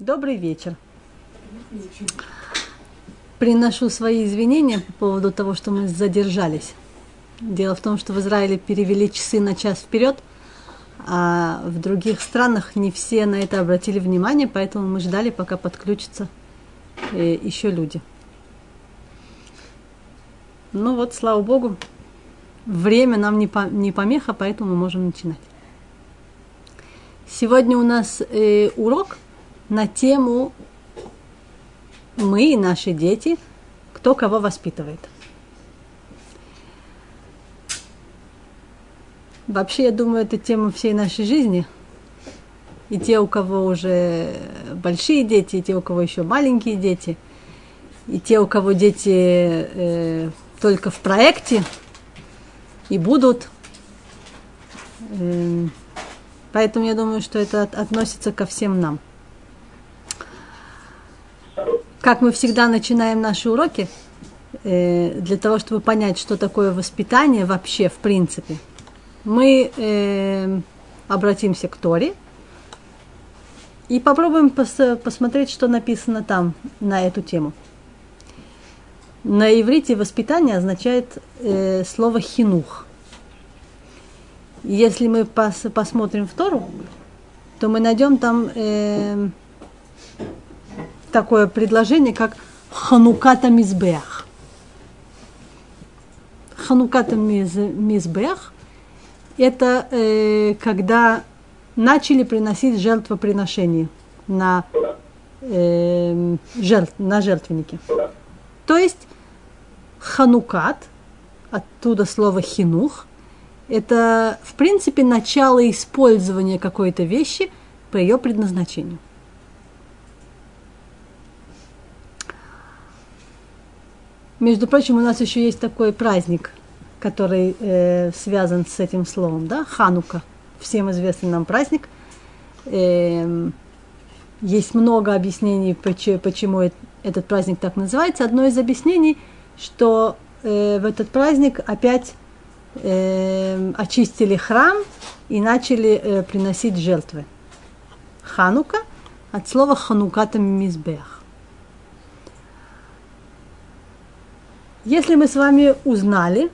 Добрый вечер. Приношу свои извинения по поводу того, что мы задержались. Дело в том, что в Израиле перевели часы на час вперед, а в других странах не все на это обратили внимание, поэтому мы ждали, пока подключатся э, еще люди. Ну вот, слава богу, время нам не, по, не помеха, поэтому мы можем начинать. Сегодня у нас э, урок на тему мы и наши дети, кто кого воспитывает. Вообще, я думаю, это тема всей нашей жизни. И те, у кого уже большие дети, и те, у кого еще маленькие дети, и те, у кого дети э, только в проекте и будут. Э, поэтому я думаю, что это относится ко всем нам как мы всегда начинаем наши уроки, э, для того, чтобы понять, что такое воспитание вообще, в принципе, мы э, обратимся к Торе и попробуем пос- посмотреть, что написано там на эту тему. На иврите воспитание означает э, слово хинух. Если мы пос- посмотрим в Тору, то мы найдем там э, такое предложение, как Хануката Мизбех. Хануката Мизбех – это э, когда начали приносить жертвоприношения на, э, жертв, на жертвеннике. То есть ханукат, оттуда слово хинух, это в принципе начало использования какой-то вещи по ее предназначению. Между прочим, у нас еще есть такой праздник, который э, связан с этим словом, да, Ханука, всем известный нам праздник. Э, есть много объяснений, почему, почему этот праздник так называется. Одно из объяснений, что э, в этот праздник опять э, очистили храм и начали э, приносить жертвы. Ханука от слова хануката мизбех. Если мы с вами узнали,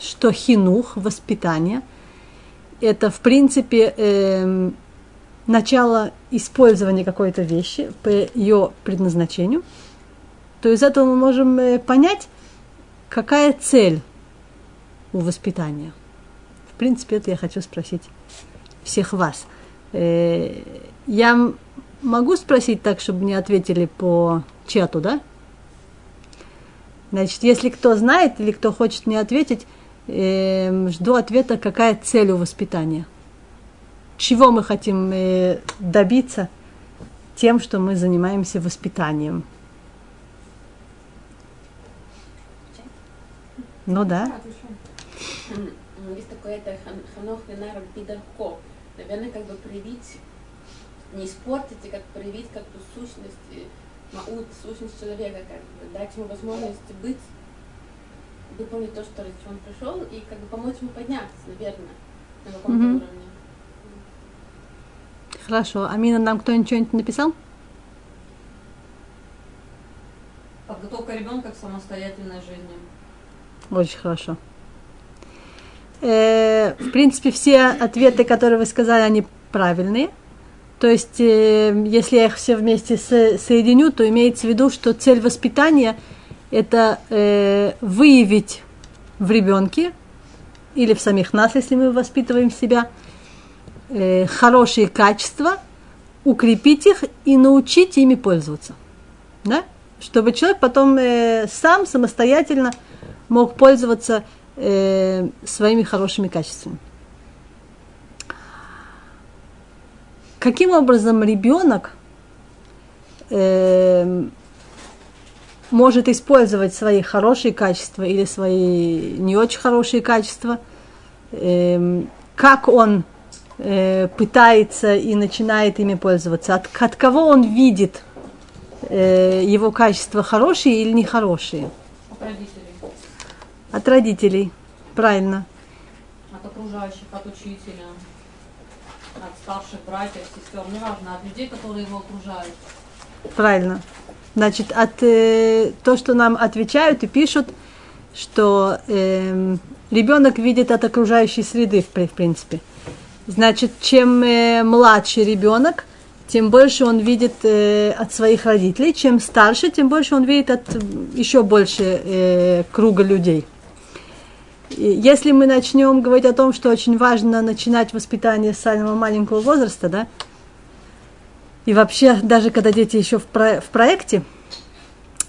что хинух, воспитание, это в принципе э, начало использования какой-то вещи по ее предназначению, то из этого мы можем э, понять, какая цель у воспитания. В принципе, это я хочу спросить всех вас. Э, я могу спросить так, чтобы мне ответили по чату, да? Значит, если кто знает или кто хочет мне ответить, э, жду ответа, какая цель у воспитания. Чего мы хотим э, добиться тем, что мы занимаемся воспитанием. Ну да. Есть такое это ханох винар бидарко. Наверное, как бы проявить, не испортить, а как проявить как-то сущность маут, сущность человека, как бы, дать ему возможность быть, выполнить то, что ради чего он пришел, и как бы помочь ему подняться, наверное, на каком-то Мгм. уровне. Хорошо. Амина, нам кто-нибудь что-нибудь написал? Подготовка ребенка к самостоятельной жизни. Очень хорошо. Э, в принципе, все ответы, которые вы сказали, они правильные. То есть, э, если я их все вместе со- соединю, то имеется в виду, что цель воспитания – это э, выявить в ребенке или в самих нас, если мы воспитываем себя, э, хорошие качества, укрепить их и научить ими пользоваться. Да? Чтобы человек потом сам самостоятельно мог пользоваться своими хорошими качествами. Каким образом ребенок э, может использовать свои хорошие качества или свои не очень хорошие качества, э, как он э, пытается и начинает ими пользоваться, от, от кого он видит э, его качества хорошие или нехорошие. От родителей, От родителей, правильно. от окружающих, от учителя. От старших братьев, сестер, неважно, от людей, которые его окружают. Правильно. Значит, от э, то, что нам отвечают и пишут, что эм, ребенок видит от окружающей среды, в, в принципе. Значит, чем э, младше ребенок, тем больше он видит э, от своих родителей. Чем старше, тем больше он видит от еще больше э, круга людей. Если мы начнем говорить о том, что очень важно начинать воспитание с самого маленького возраста, да, и вообще, даже когда дети еще в, про- в проекте,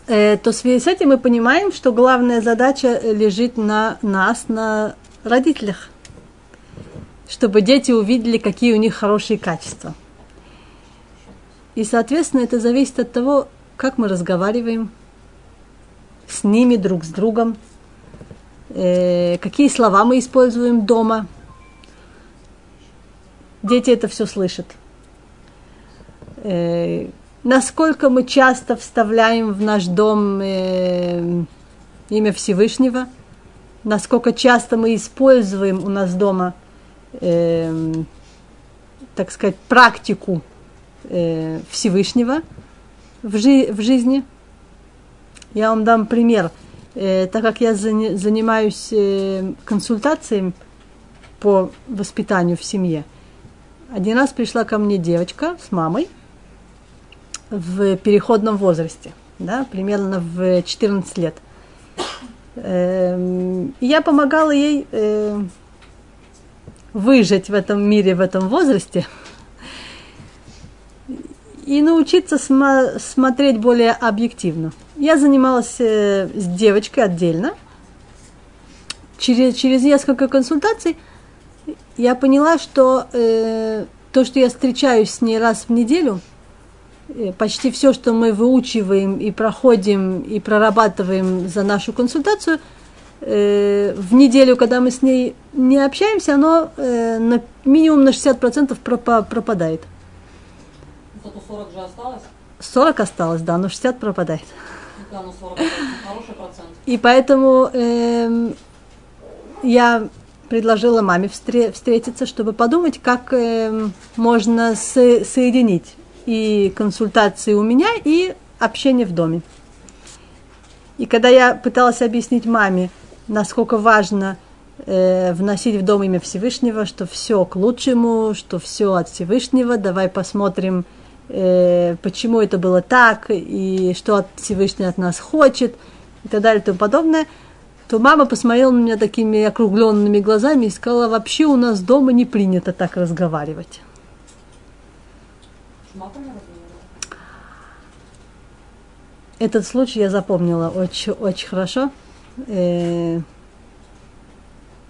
э, то в связи с этим мы понимаем, что главная задача лежит на нас, на родителях, чтобы дети увидели, какие у них хорошие качества. И, соответственно, это зависит от того, как мы разговариваем с ними, друг с другом, э, какие слова мы используем дома. Дети это все слышат. Э, насколько мы часто вставляем в наш дом э, имя Всевышнего, насколько часто мы используем у нас дома, так сказать, практику Всевышнего в жизни. Я вам дам пример. Э, так как я зани- занимаюсь э, консультацией по воспитанию в семье, один раз пришла ко мне девочка с мамой в переходном возрасте, да, примерно в 14 лет. И я помогала ей э, выжить в этом мире, в этом возрасте и научиться сма- смотреть более объективно. Я занималась э, с девочкой отдельно. Через, через несколько консультаций я поняла, что э, то, что я встречаюсь с ней раз в неделю, э, почти все, что мы выучиваем и проходим и прорабатываем за нашу консультацию, э, в неделю, когда мы с ней не общаемся, оно э, на, минимум на 60% пропа- пропадает. Зато 40 же осталось. 40 осталось, да, но 60 пропадает. Да, 40 это хороший процент. И поэтому эм, я предложила маме встре- встретиться, чтобы подумать, как эм, можно со- соединить и консультации у меня, и общение в доме. И когда я пыталась объяснить маме, насколько важно э, вносить в дом имя Всевышнего, что все к лучшему, что все от Всевышнего, давай посмотрим, э, почему это было так, и что Всевышний от нас хочет, и так далее и тому подобное, то мама посмотрела на меня такими округленными глазами и сказала, вообще у нас дома не принято так разговаривать. Этот случай я запомнила очень, очень хорошо.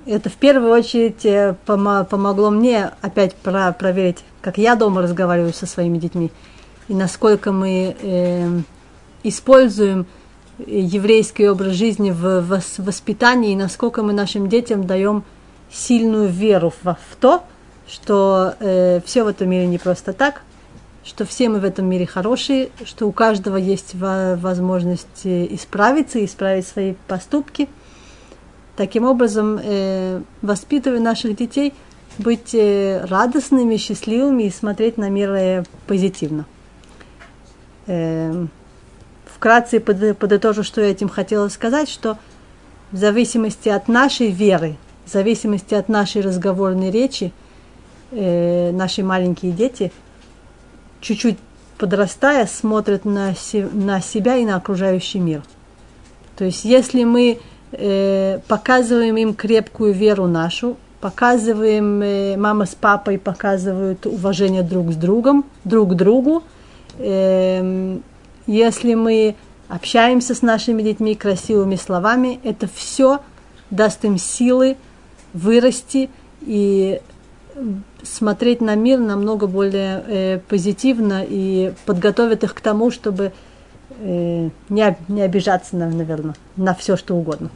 Э, Это в первую очередь э, помо- помогло мне опять про- проверить, как я дома разговариваю со своими детьми и насколько мы э, используем еврейский образ жизни в вос- воспитании и насколько мы нашим детям даем сильную веру в, то, что все в этом мире не просто так, что все мы в этом мире хорошие, что у каждого есть во- возможность э, исправиться, исправить свои поступки. Таким образом, э, воспитывая наших детей, быть э, радостными, счастливыми и смотреть на мир э, позитивно. Эм, Вкратце под- подытожу, что я этим хотела сказать, что в зависимости от нашей веры, в зависимости от нашей разговорной речи, э, наши маленькие дети – чуть-чуть подрастая, смотрят на, се- на себя и на окружающий мир. То есть, если мы э, показываем им крепкую веру нашу, показываем, э, мама с папой показывают уважение друг с другом, друг к другу, эм, если мы общаемся с нашими детьми красивыми словами, это все даст им силы вырасти и смотреть на мир намного более э, позитивно и подготовит их к тому, чтобы э, не, не обижаться, на- наверное, на все, что угодно.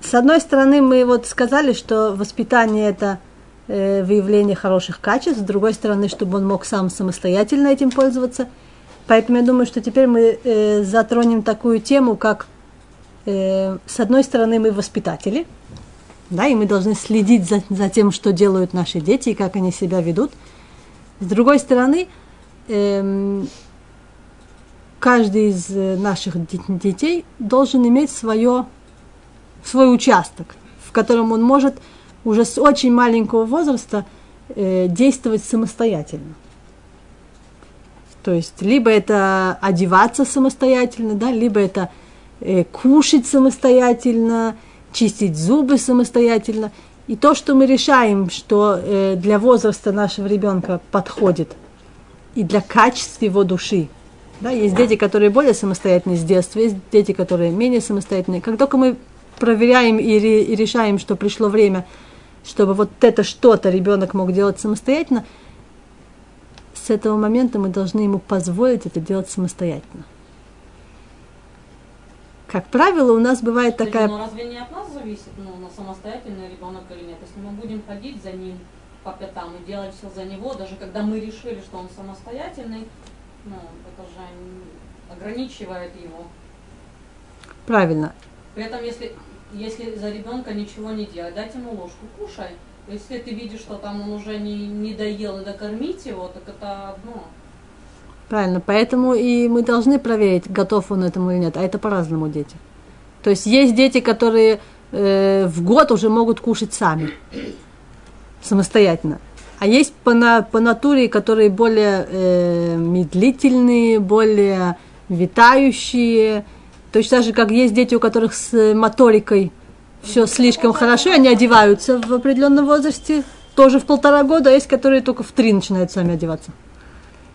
С одной стороны, мы вот сказали, что воспитание это э, выявление хороших качеств, с другой стороны, чтобы он мог сам самостоятельно этим пользоваться. Поэтому я думаю, что теперь мы э, затронем такую тему, как э, с одной стороны мы воспитатели, Да, и мы должны следить за, за тем, что делают наши дети и как они себя ведут. С другой стороны, эм, каждый из э, наших детей должен иметь свое, свой участок, в котором он может уже с очень маленького возраста э, действовать самостоятельно. То есть либо это одеваться самостоятельно, да, либо это э, кушать самостоятельно, чистить зубы самостоятельно. И то, что мы решаем, что э, для возраста нашего ребенка подходит, и для качества его души. Да, есть дети, которые более самостоятельны с детства, есть дети, которые менее самостоятельны. Как только мы проверяем и, и решаем, что пришло время, чтобы вот это что-то ребенок мог делать самостоятельно, с этого момента мы должны ему позволить это делать самостоятельно. Как правило, у нас бывает такая... Но разве не от нас зависит, ну, на самостоятельный ребенок или нет? Если мы будем ходить за ним по пятам и делать все за него, даже когда мы решили, что он самостоятельный, ну, это же ограничивает его. Правильно. При этом, если, если за ребенка ничего не делать, дать ему ложку, кушай. Если ты видишь, что там он уже не, не доел и докормить его, так это одно. Правильно, поэтому и мы должны проверить, готов он этому или нет, а это по-разному дети. То есть есть дети, которые э, в год уже могут кушать сами, самостоятельно. А есть по, на, по натуре, которые более э, медлительные, более витающие. Точно так же, как есть дети, у которых с моторикой все слишком хорошо, они одеваются в определенном возрасте, тоже в полтора года, а есть, которые только в три начинают сами одеваться.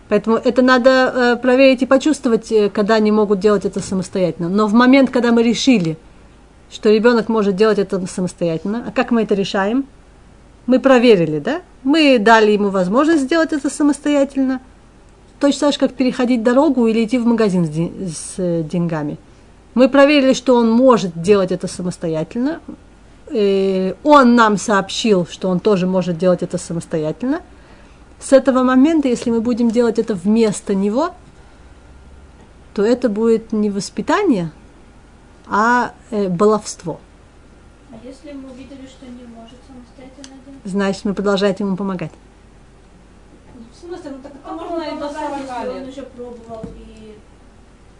Поэтому это надо э, проверить и почувствовать, э, когда они могут делать это самостоятельно. Но в момент, когда мы решили, что ребенок может делать это самостоятельно, а как мы это решаем? Мы проверили, да? Мы дали ему возможность сделать это самостоятельно. Точно так же, как переходить дорогу или идти в магазин с, э, деньгами. Мы проверили, что он может делать это самостоятельно. И он нам сообщил, что он тоже может делать это самостоятельно. С этого момента, если мы будем делать это вместо него, то это будет не воспитание, а э, баловство. А если мы увидели, что не может самостоятельно делать? Значит, мы продолжаем ему помогать. В смысле, ну так это А можно и до помогать, 40 если он уже пробовал и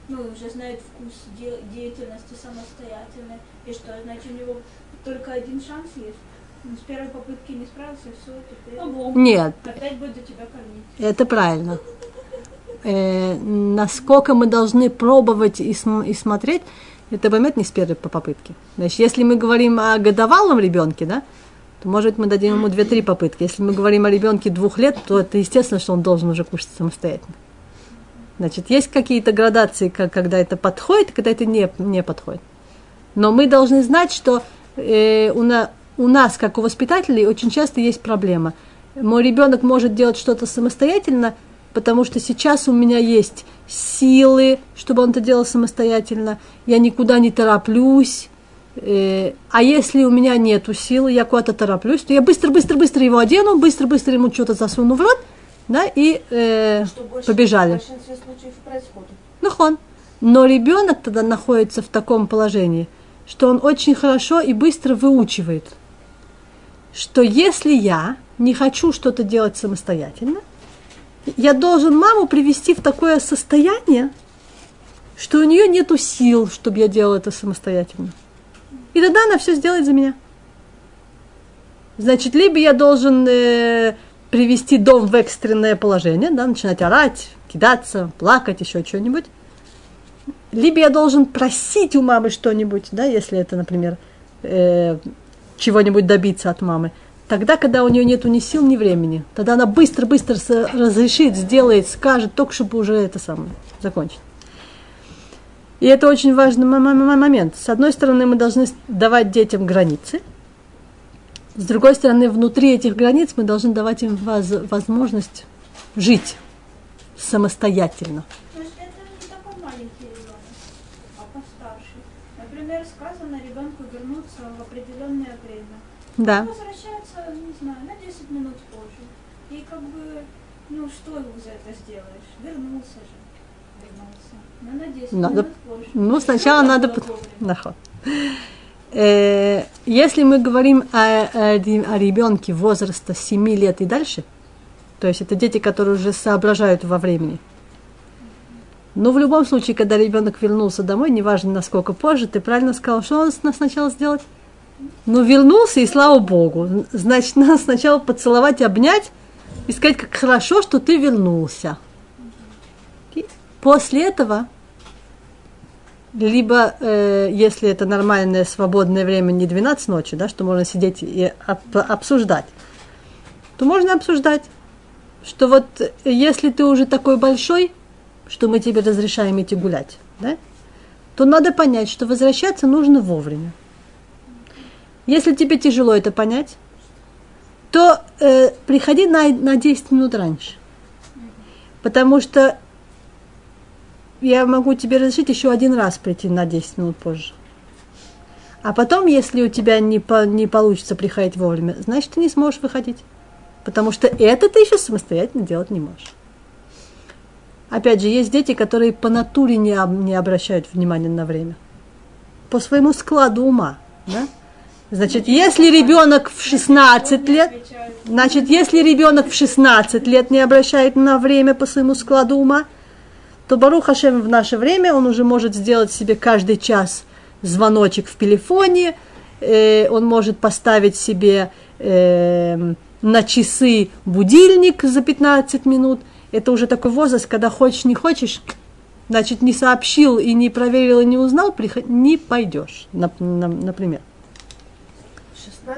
ну, уже знает вкус де- деятельности самостоятельной. И что, значит, у него только один шанс есть? Ну, с первой попытки не справился, все, теперь Облом. Нет, опять буду тебя кормить. это правильно. Э, насколько мы должны пробовать и, см- и смотреть, это момент не с первой по попытке. Значит, если мы говорим о годовалом ребенке, да, то, может, быть, мы дадим ему 2-3 попытки. Если мы говорим о ребенке двух лет, то это естественно, что он должен уже кушать самостоятельно. Значит, есть какие-то градации, как, когда это подходит, когда это не, не подходит. Но мы должны знать, что э, у, на, у нас, как у воспитателей, очень часто есть проблема. Мой ребенок может делать что-то самостоятельно, потому что сейчас у меня есть силы, чтобы он это делал самостоятельно, я никуда не тороплюсь. Э, а если у меня нету силы, я куда-то тороплюсь, то я быстро-быстро-быстро его одену, быстро-быстро ему что-то засуну в рот, да, и э, Что больше побежали. происходит. Нахон. Но ребенок тогда находится в таком положении, что он очень хорошо и быстро выучивает, что если я не хочу что-то делать самостоятельно, я должен маму привести в такое состояние, что у нее нету сил, чтобы я делала это самостоятельно. И тогда она все сделает за меня. Значит, либо я должен э, привести дом в экстренное положение, да, начинать орать, кидаться, плакать, еще что-нибудь. Либо я должен просить у мамы что-нибудь, да, если это, например, э, чего-нибудь добиться от мамы. Тогда, когда у нее нет ни сил, ни времени, тогда она быстро-быстро разрешит, сделает, скажет, только чтобы уже это самое закончить. И это очень важный момент. С одной стороны, мы должны давать детям границы, с другой стороны, внутри этих границ мы должны давать им воз- возможность жить самостоятельно. То есть это не такой маленький ребенок, а постарше. Например, сказано ребенку вернуться в определенное время. Да. Он возвращается, не знаю, на 10 минут позже. И как бы, ну что его за это сделаешь? Вернулся же. Вернулся. Но на 10 Надо- минут позже. Ну, сначала Что надо... было пот- вовремя? Нахо. Э, если мы говорим о, о, о ребенке возраста 7 лет и дальше, то есть это дети, которые уже соображают во времени. Но в любом случае, когда ребенок вернулся домой, неважно насколько позже, ты правильно сказал, что он сначала сделать? Ну, вернулся, и слава Богу. Значит, надо сначала поцеловать, обнять и сказать, как хорошо, что ты вернулся. И после этого либо, э, если это нормальное свободное время, не 12 ночи, да, что можно сидеть и об, обсуждать, то можно обсуждать, что вот если ты уже такой большой, что мы тебе разрешаем идти гулять, да, то надо понять, что возвращаться нужно вовремя. Если тебе тяжело это понять, то э, приходи на, на 10 минут раньше. Потому что я могу тебе разрешить еще один раз прийти на 10 минут позже. А потом, если у тебя не, по, не получится приходить вовремя, значит, ты не сможешь выходить. Потому что это ты еще самостоятельно делать не можешь. Опять же, есть дети, которые по натуре не, не обращают внимания на время. По своему складу ума. Да? Значит, если ребенок в 16 лет, значит, если ребенок в 16 лет не обращает на время по своему складу ума, то Барух Хашем в наше время он уже может сделать себе каждый час звоночек в телефоне, э, он может поставить себе э, на часы будильник за 15 минут. Это уже такой возраст, когда хочешь, не хочешь, значит, не сообщил и не проверил и не узнал, не пойдешь, например.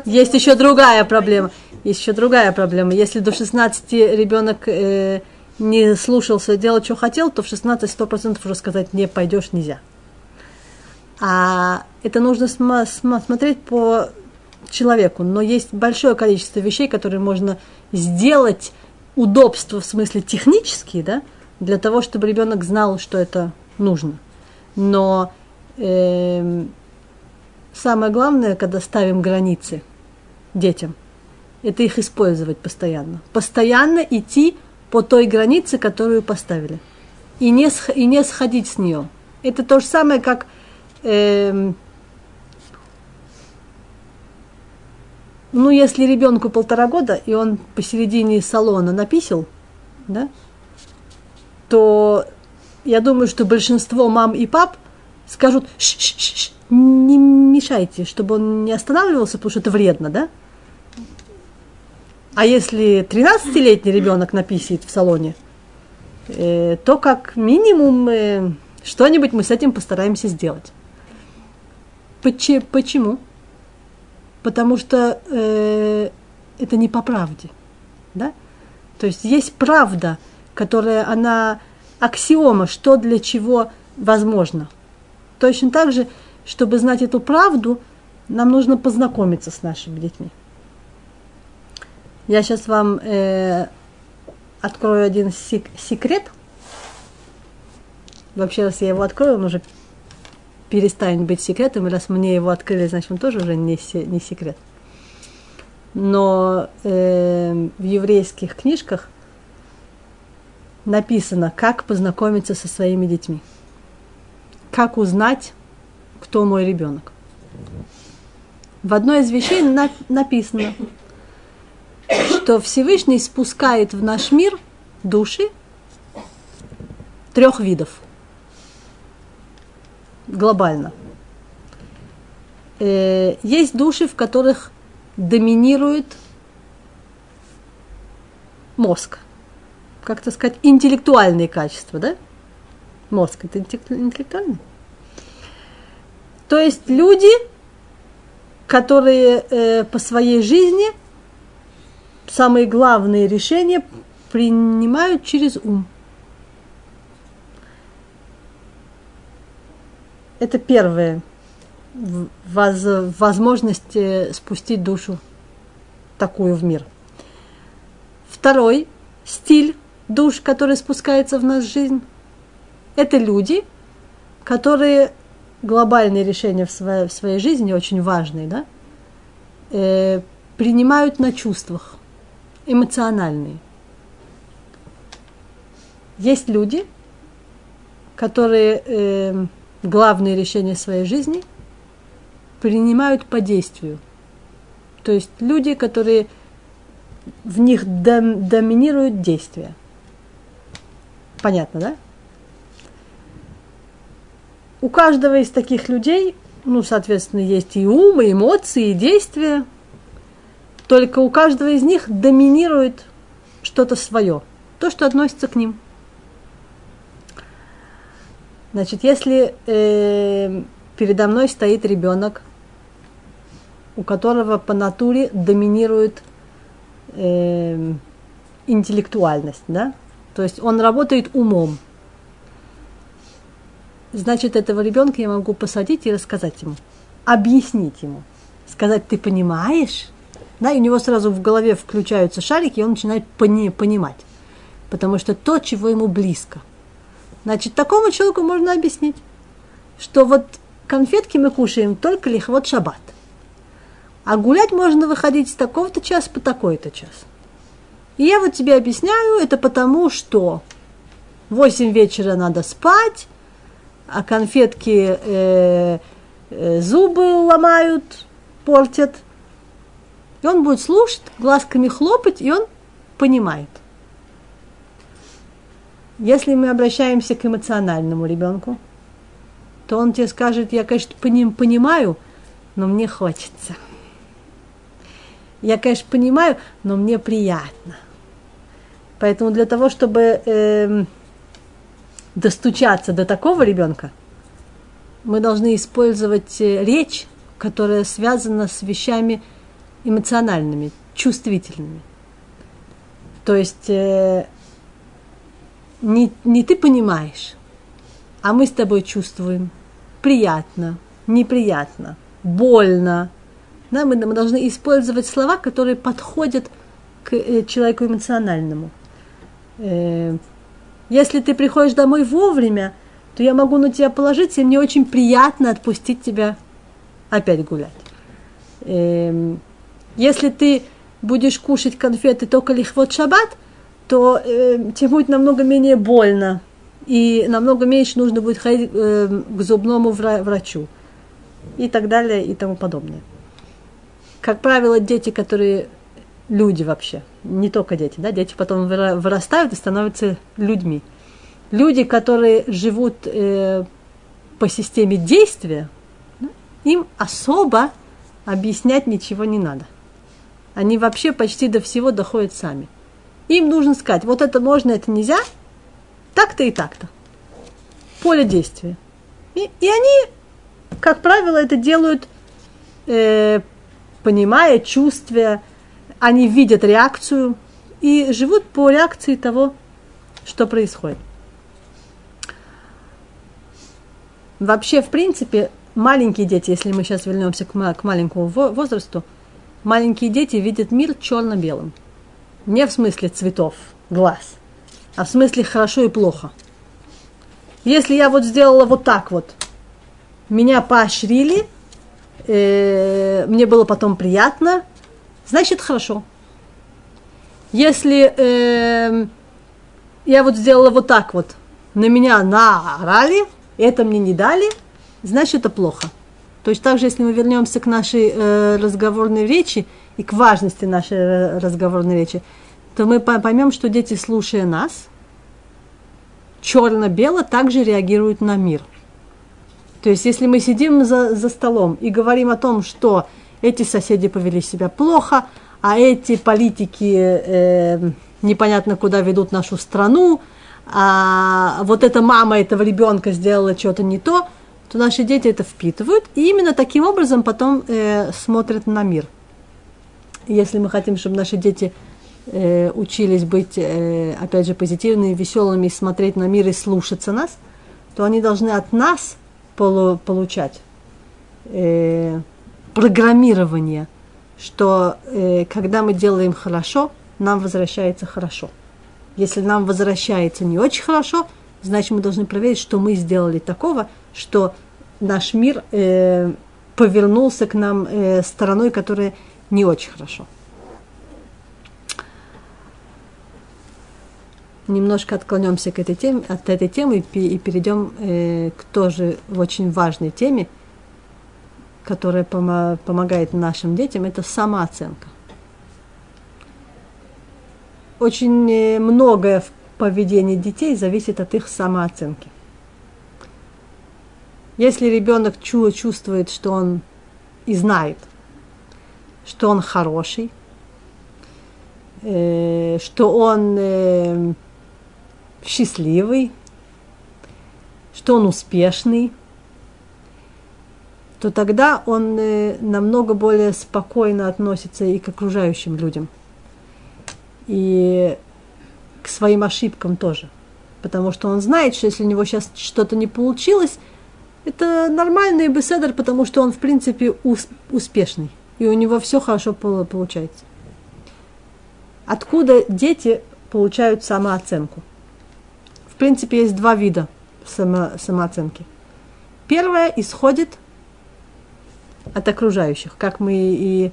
Есть еще другая проблема. Есть еще другая проблема. Если до 16 ребенок э, не слушался, делал, что хотел, то в 16 100% уже сказать не пойдешь нельзя. А это нужно см- см- смотреть по человеку. Но есть большое количество вещей, которые можно сделать удобство в смысле технические, да, для того, чтобы ребенок знал, что это нужно. Но э, самое главное, когда ставим границы детям, это их использовать постоянно. Постоянно идти по той границе, которую поставили. И не, и не сходить с нее. Это то же самое, как э, ну, если ребенку полтора года, и он посередине салона написал, да, то я думаю, что большинство мам и пап скажут, Ш -ш -ш не мешайте, чтобы он не останавливался, потому что это вредно, да? А если 13-летний ребенок написит в салоне, э, то как минимум э, что-нибудь мы с этим постараемся сделать. Почему? Потому что э, это не по правде. Да? То есть есть правда, которая она аксиома, что для чего возможно. Точно так же, чтобы знать эту правду, нам нужно познакомиться с нашими детьми. Я сейчас вам э, открою один сек- секрет. Вообще, раз я его открою, он уже перестанет быть секретом, и раз мне его открыли, значит, он тоже уже не, се- не секрет. Но э, в еврейских книжках написано, как познакомиться со своими детьми, как узнать, кто мой ребенок. В одной из вещей на- написано, что Всевышний спускает в наш мир души трех видов. Глобально. Э, есть души, в которых доминирует мозг. Как то сказать, интеллектуальные качества, да? Мозг это интеллектуальный. То есть люди, которые э, по своей жизни самые главные решения принимают через ум. Это первое. Воз, возможность э, спустить душу такую в мир. Второй стиль душ, который спускается в нашу жизнь, это люди, которые глобальные решения в своей, в своей жизни, очень важные, да, э, принимают на чувствах эмоциональные. Есть люди, которые э, главные решения своей жизни принимают по действию. То есть люди, которые в них дом, доминируют действия. Понятно, да? У каждого из таких людей, ну, соответственно, есть и ум, и эмоции, и действия. Только у каждого из них доминирует что-то свое, то, что относится к ним. Значит, если э, передо мной стоит ребенок, у которого по натуре доминирует э, интеллектуальность, да, то есть он работает умом, значит, этого ребенка я могу посадить и рассказать ему, объяснить ему, сказать, ты понимаешь, да, и у него сразу в голове включаются шарики, и он начинает пони- понимать, потому что то, чего ему близко. Значит, такому человеку можно объяснить, что вот конфетки мы кушаем только лихвот шаббат. А гулять можно выходить с такого-то часа по такой-то час. И я вот тебе объясняю, это потому что в 8 вечера надо спать, а конфетки э, э, зубы ломают, портят. И он будет слушать, глазками хлопать, и он понимает. Если мы обращаемся к эмоциональному ребенку, то он тебе скажет, я, конечно, понимаю, но мне хочется. Я, конечно, понимаю, но мне приятно. Поэтому для того, чтобы э, достучаться до такого ребенка, мы должны использовать э, речь, которая связана с вещами эмоциональными, чувствительными. То есть э, не, не ты понимаешь, а мы с тобой чувствуем приятно, неприятно, больно. Да, мы, мы должны использовать слова, которые подходят к э, человеку эмоциональному. Э, если ты приходишь домой вовремя, то я могу на тебя положиться, и мне очень приятно отпустить тебя опять гулять. Э, если ты будешь кушать конфеты только лихвот шаббат, то э, тебе будет намного менее больно, и намного меньше нужно будет ходить э, к зубному врачу, и так далее, и тому подобное. Как правило, дети, которые люди вообще, не только дети, да, дети потом вырастают и становятся людьми. Люди, которые живут э, по системе действия, им особо объяснять ничего не надо. Они вообще почти до всего доходят сами. Им нужно сказать, вот это можно, это нельзя, так-то и так-то. Поле действия. И, и они, как правило, это делают, э, понимая, чувствуя, они видят реакцию и живут по реакции того, что происходит. Вообще, в принципе, маленькие дети, если мы сейчас вернемся к, к маленькому возрасту, маленькие дети видят мир черно-белым. Не в смысле цветов, глаз, а в смысле хорошо и плохо. Если я вот сделала вот так вот, меня поощрили, э, мне было потом приятно, значит хорошо. Если э, я вот сделала вот так вот, на меня наорали, это мне не дали, значит это плохо. То есть также, если мы вернемся к нашей э, разговорной речи и к важности нашей э, разговорной речи, то мы поймем, что дети, слушая нас, черно-бело также реагируют на мир. То есть, если мы сидим за, за столом и говорим о том, что эти соседи повели себя плохо, а эти политики э, непонятно куда ведут нашу страну, а вот эта мама этого ребенка сделала что-то не то, то наши дети это впитывают, и именно таким образом потом э, смотрят на мир. Если мы хотим, чтобы наши дети э, учились быть, э, опять же, позитивными, веселыми, смотреть на мир и слушаться нас, то они должны от нас полу, получать э, программирование, что э, когда мы делаем хорошо, нам возвращается хорошо. Если нам возвращается не очень хорошо, значит мы должны проверить, что мы сделали такого, что наш мир э, повернулся к нам э, стороной, которая не очень хорошо. Немножко отклонемся к этой теме, от этой темы и перейдем э, к тоже очень важной теме – которая помо- помогает нашим детям, это самооценка. Очень э, многое в поведении детей зависит от их самооценки. Если ребенок чу- чувствует, что он и знает, что он хороший, э, что он э, счастливый, что он успешный, то тогда он э, намного более спокойно относится и к окружающим людям, и к своим ошибкам тоже. Потому что он знает, что если у него сейчас что-то не получилось, это нормальный беседер, потому что он, в принципе, ус- успешный. И у него все хорошо пол- получается. Откуда дети получают самооценку? В принципе, есть два вида само- самооценки. Первое исходит от окружающих, как мы и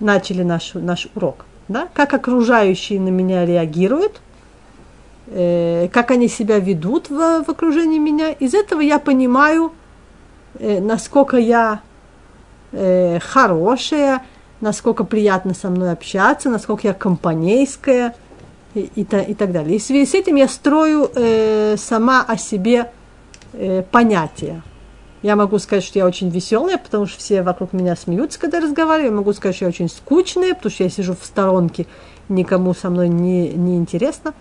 начали наш, наш урок. Да? Как окружающие на меня реагируют, э, как они себя ведут в, в окружении меня. Из этого я понимаю, э, насколько я э, хорошая, насколько приятно со мной общаться, насколько я компанейская и, и, и так далее. И в связи с этим я строю э, сама о себе э, понятия. Я могу сказать, что я очень веселая, потому что все вокруг меня смеются, когда я разговариваю. Я могу сказать, что я очень скучная, потому что я сижу в сторонке, никому со мной не, не интересно.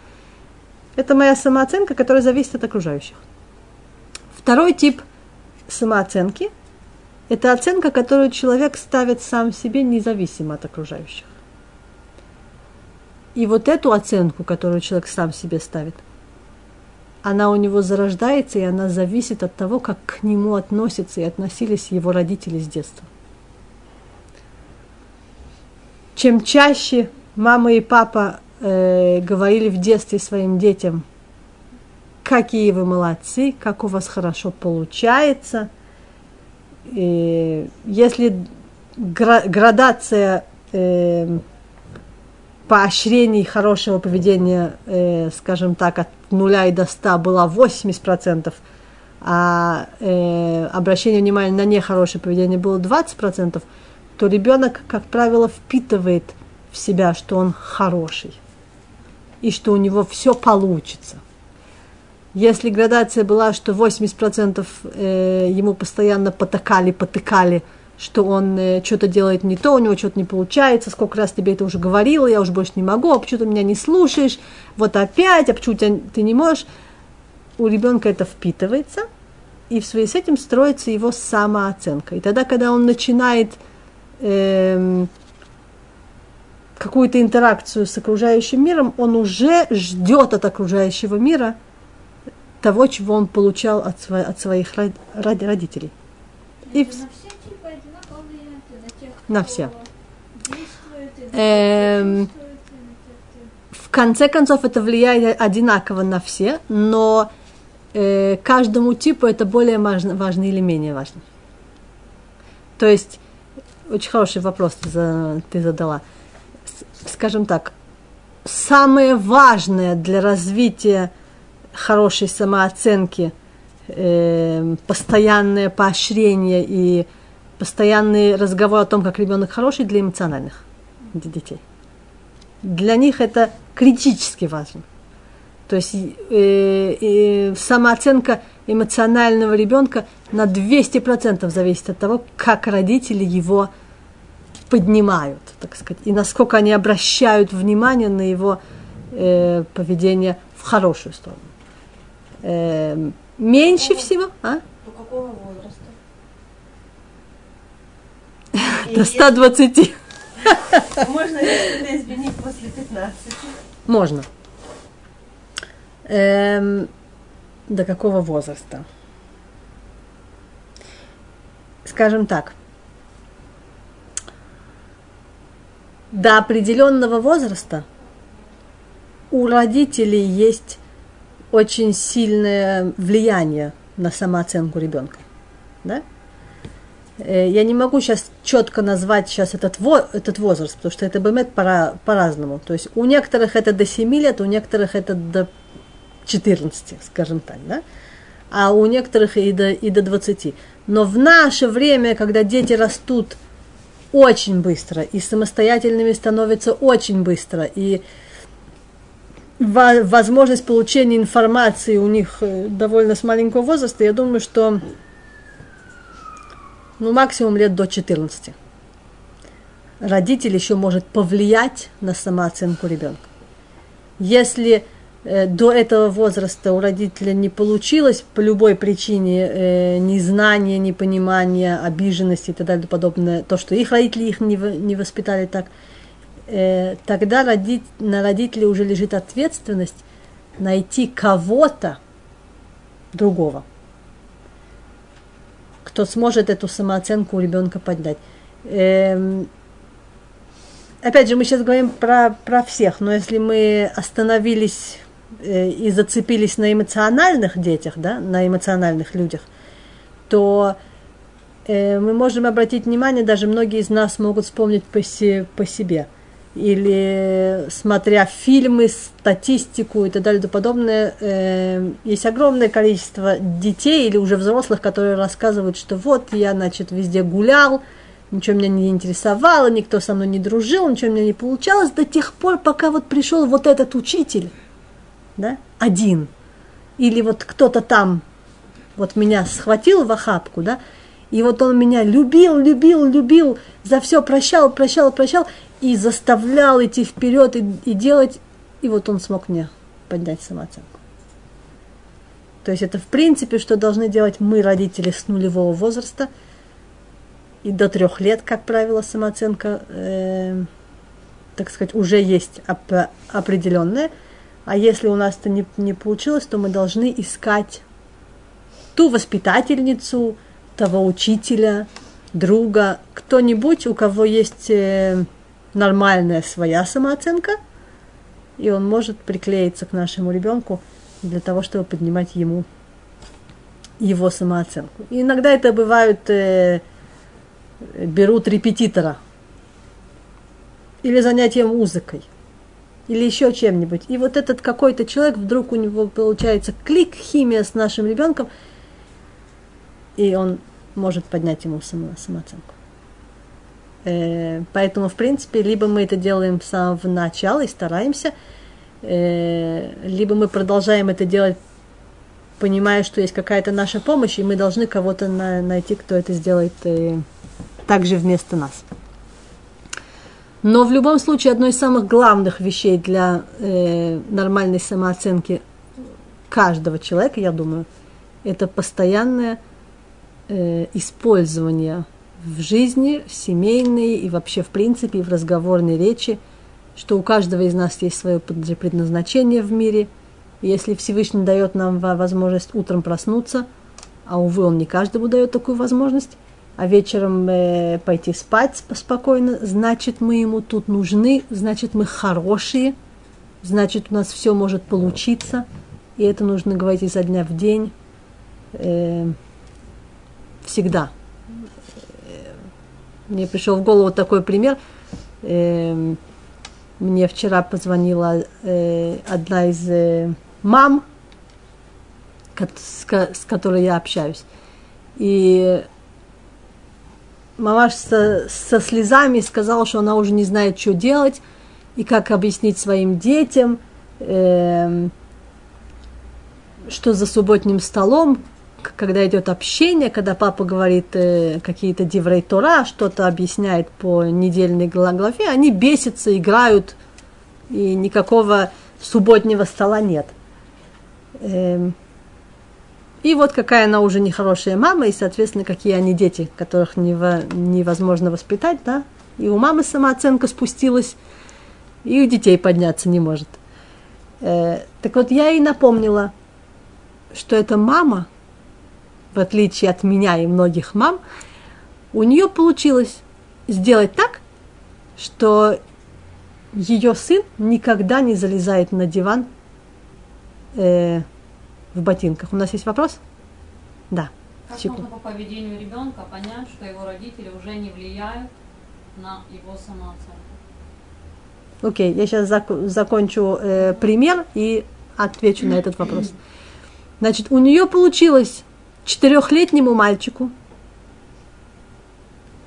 Это моя самооценка, которая зависит от окружающих. Второй тип самооценки – это оценка, которую человек ставит сам себе независимо от окружающих. И вот эту оценку, которую человек сам себе ставит, она у него зарождается, и она зависит от того, как к нему относятся и относились его родители с детства. Чем чаще мама и папа э, говорили в детстве своим детям, какие вы молодцы, как у вас хорошо получается, и если гра- градация э, поощрений хорошего поведения, э, скажем так, от нуля и до 100 была 80%, а э, обращение внимания на нехорошее поведение было 20%, то ребенок, как правило, впитывает в себя, что он хороший и что у него все получится. Если градация была, что 80% э, ему постоянно потакали, потыкали, что он э, что-то делает не то, у него что-то не получается, сколько раз тебе это уже говорила, я уже больше не могу, а почему ты меня не слушаешь, вот опять, а почему тебя, ты не можешь. У ребенка это впитывается, и в связи с этим строится его самооценка. И тогда, когда он начинает эм, какую-то интеракцию с окружающим миром, он уже ждет от окружающего мира того, чего он получал от, сво- от своих род- род- родителей. И в- на все типы одинаково влияет, и на все. Эм, В конце концов, это влияет одинаково на все, но э, каждому типу это более важно, важно или менее важно. То есть, очень хороший вопрос ты, за- ты задала. С- Скажем так, самое важное для развития хорошей самооценки, э, постоянное поощрение и постоянный разговор о том, как ребенок хороший для эмоциональных д- детей для них это критически важно. То есть э, э, самооценка эмоционального ребенка на 200% зависит от того, как родители его поднимают, так сказать, и насколько они обращают внимание на его э, поведение в хорошую сторону. Э, меньше всего, а? До какого возраста? И До 120 если- Можно ли что-то изменить после 15? можно. Эм, до какого возраста? Скажем так, до определенного возраста у родителей есть очень сильное влияние на самооценку ребенка. Да? Э, Я не могу сейчас четко назвать сейчас этот, во, этот возраст, потому что это бывает по- по-разному. То есть у некоторых это до 7 лет, у некоторых это до 14, скажем так. Да? а у некоторых и до, и до 20. Но в наше время, когда дети растут очень быстро и самостоятельными становятся очень быстро, и возможность получения информации у них э, довольно с маленького возраста, я думаю, что ну, максимум лет до 14. Родитель еще может повлиять на самооценку ребенка. Если э, до этого возраста у родителя не получилось по любой причине э, незнания, непонимания, обиженности и так далее подобное, то, что их родители их не, не воспитали так – э, тогда родить, на родителей уже лежит ответственность найти кого-то другого, кто сможет эту самооценку у ребенка поднять. Эм, опять же, мы сейчас говорим про, про всех, но если мы остановились э, и зацепились на эмоциональных детях, да, на эмоциональных людях, то э, мы можем обратить внимание, даже многие из нас могут вспомнить по, се, по себе – или смотря фильмы, статистику и так далее и тому подобное, э, есть огромное количество детей или уже взрослых, которые рассказывают, что вот я, значит, везде гулял, ничего меня не интересовало, никто со мной не дружил, ничего у меня не получалось до тех пор, пока вот пришел вот этот учитель, да, один, или вот кто-то там вот меня схватил в охапку, да, и вот он меня любил, любил, любил, за все прощал, прощал, прощал, и заставлял идти вперед и, и делать, и вот он смог мне поднять самооценку. То есть это в принципе, что должны делать мы, родители, с нулевого возраста и до трех лет, как правило, самооценка, э, так сказать, уже есть оп- определенная. А если у нас это не, не получилось, то мы должны искать ту воспитательницу, того учителя, друга, кто-нибудь, у кого есть э, нормальная своя самооценка, и он может приклеиться к нашему ребенку для того, чтобы поднимать ему его самооценку. И иногда это бывают, э, берут репетитора или занятия музыкой, или еще чем-нибудь. И вот этот какой-то человек, вдруг у него получается клик, химия с нашим ребенком, и он может поднять ему само, самооценку. Э, поэтому, в принципе, либо мы это делаем с самого начала и стараемся, э, либо мы продолжаем это делать, понимая, что есть какая-то наша помощь, и мы должны кого-то на, найти, кто это сделает э, также вместо нас. Но в любом случае, одно из самых главных вещей для э, нормальной самооценки каждого человека, я думаю, это постоянное э, использование в жизни, в семейной и вообще в принципе в разговорной речи, что у каждого из нас есть свое предназначение в мире. И если Всевышний дает нам возможность утром проснуться, а увы, он не каждому дает такую возможность, а вечером э, пойти спать спокойно, значит мы ему тут нужны, значит мы хорошие, значит у нас все может получиться, и это нужно говорить изо дня в день, э, всегда. Мне пришел в голову такой пример. Эм, мне вчера позвонила э, одна из э, мам, с которой я общаюсь. И мама со, со слезами сказала, что она уже не знает, что делать и как объяснить своим детям, э, что за субботним столом, когда идет общение, когда папа говорит э, какие-то деврей Тора, что-то объясняет по недельной главе, они бесятся, играют, и никакого субботнего стола нет. Эм, и вот какая она уже нехорошая мама, и, соответственно, какие они дети, которых невозможно воспитать, да. И у мамы самооценка спустилась, и у детей подняться не может. Э, так вот, я ей напомнила, что эта мама – в отличие от меня и многих мам, у нее получилось сделать так, что ее сын никогда не залезает на диван э, в ботинках. У нас есть вопрос? Да. Как секунду. можно по поведению ребенка понять, что его родители уже не влияют на его самооценку? Окей, okay, я сейчас зак- закончу э, пример и отвечу на этот вопрос. Значит, у нее получилось четырехлетнему мальчику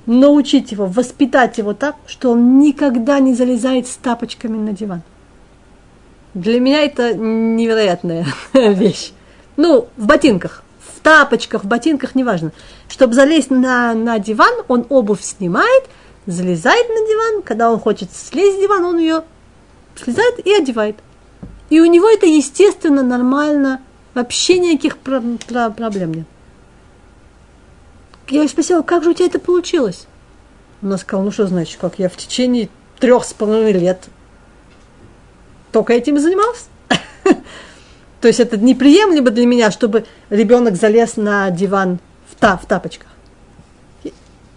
научить его, воспитать его так, что он никогда не залезает с тапочками на диван. Для меня это невероятная вещь. Ну, в ботинках, в тапочках, в ботинках, неважно. Чтобы залезть на, на диван, он обувь снимает, залезает на диван. Когда он хочет слезть с дивана, он ее слезает и одевает. И у него это естественно, нормально, вообще никаких про- про- проблем нет. Я ее спросила, как же у тебя это получилось? Она сказала, ну что значит, как я в течение трех с половиной лет только этим и занимался. То есть это неприемлемо для меня, чтобы ребенок залез на диван в, та, в тапочках.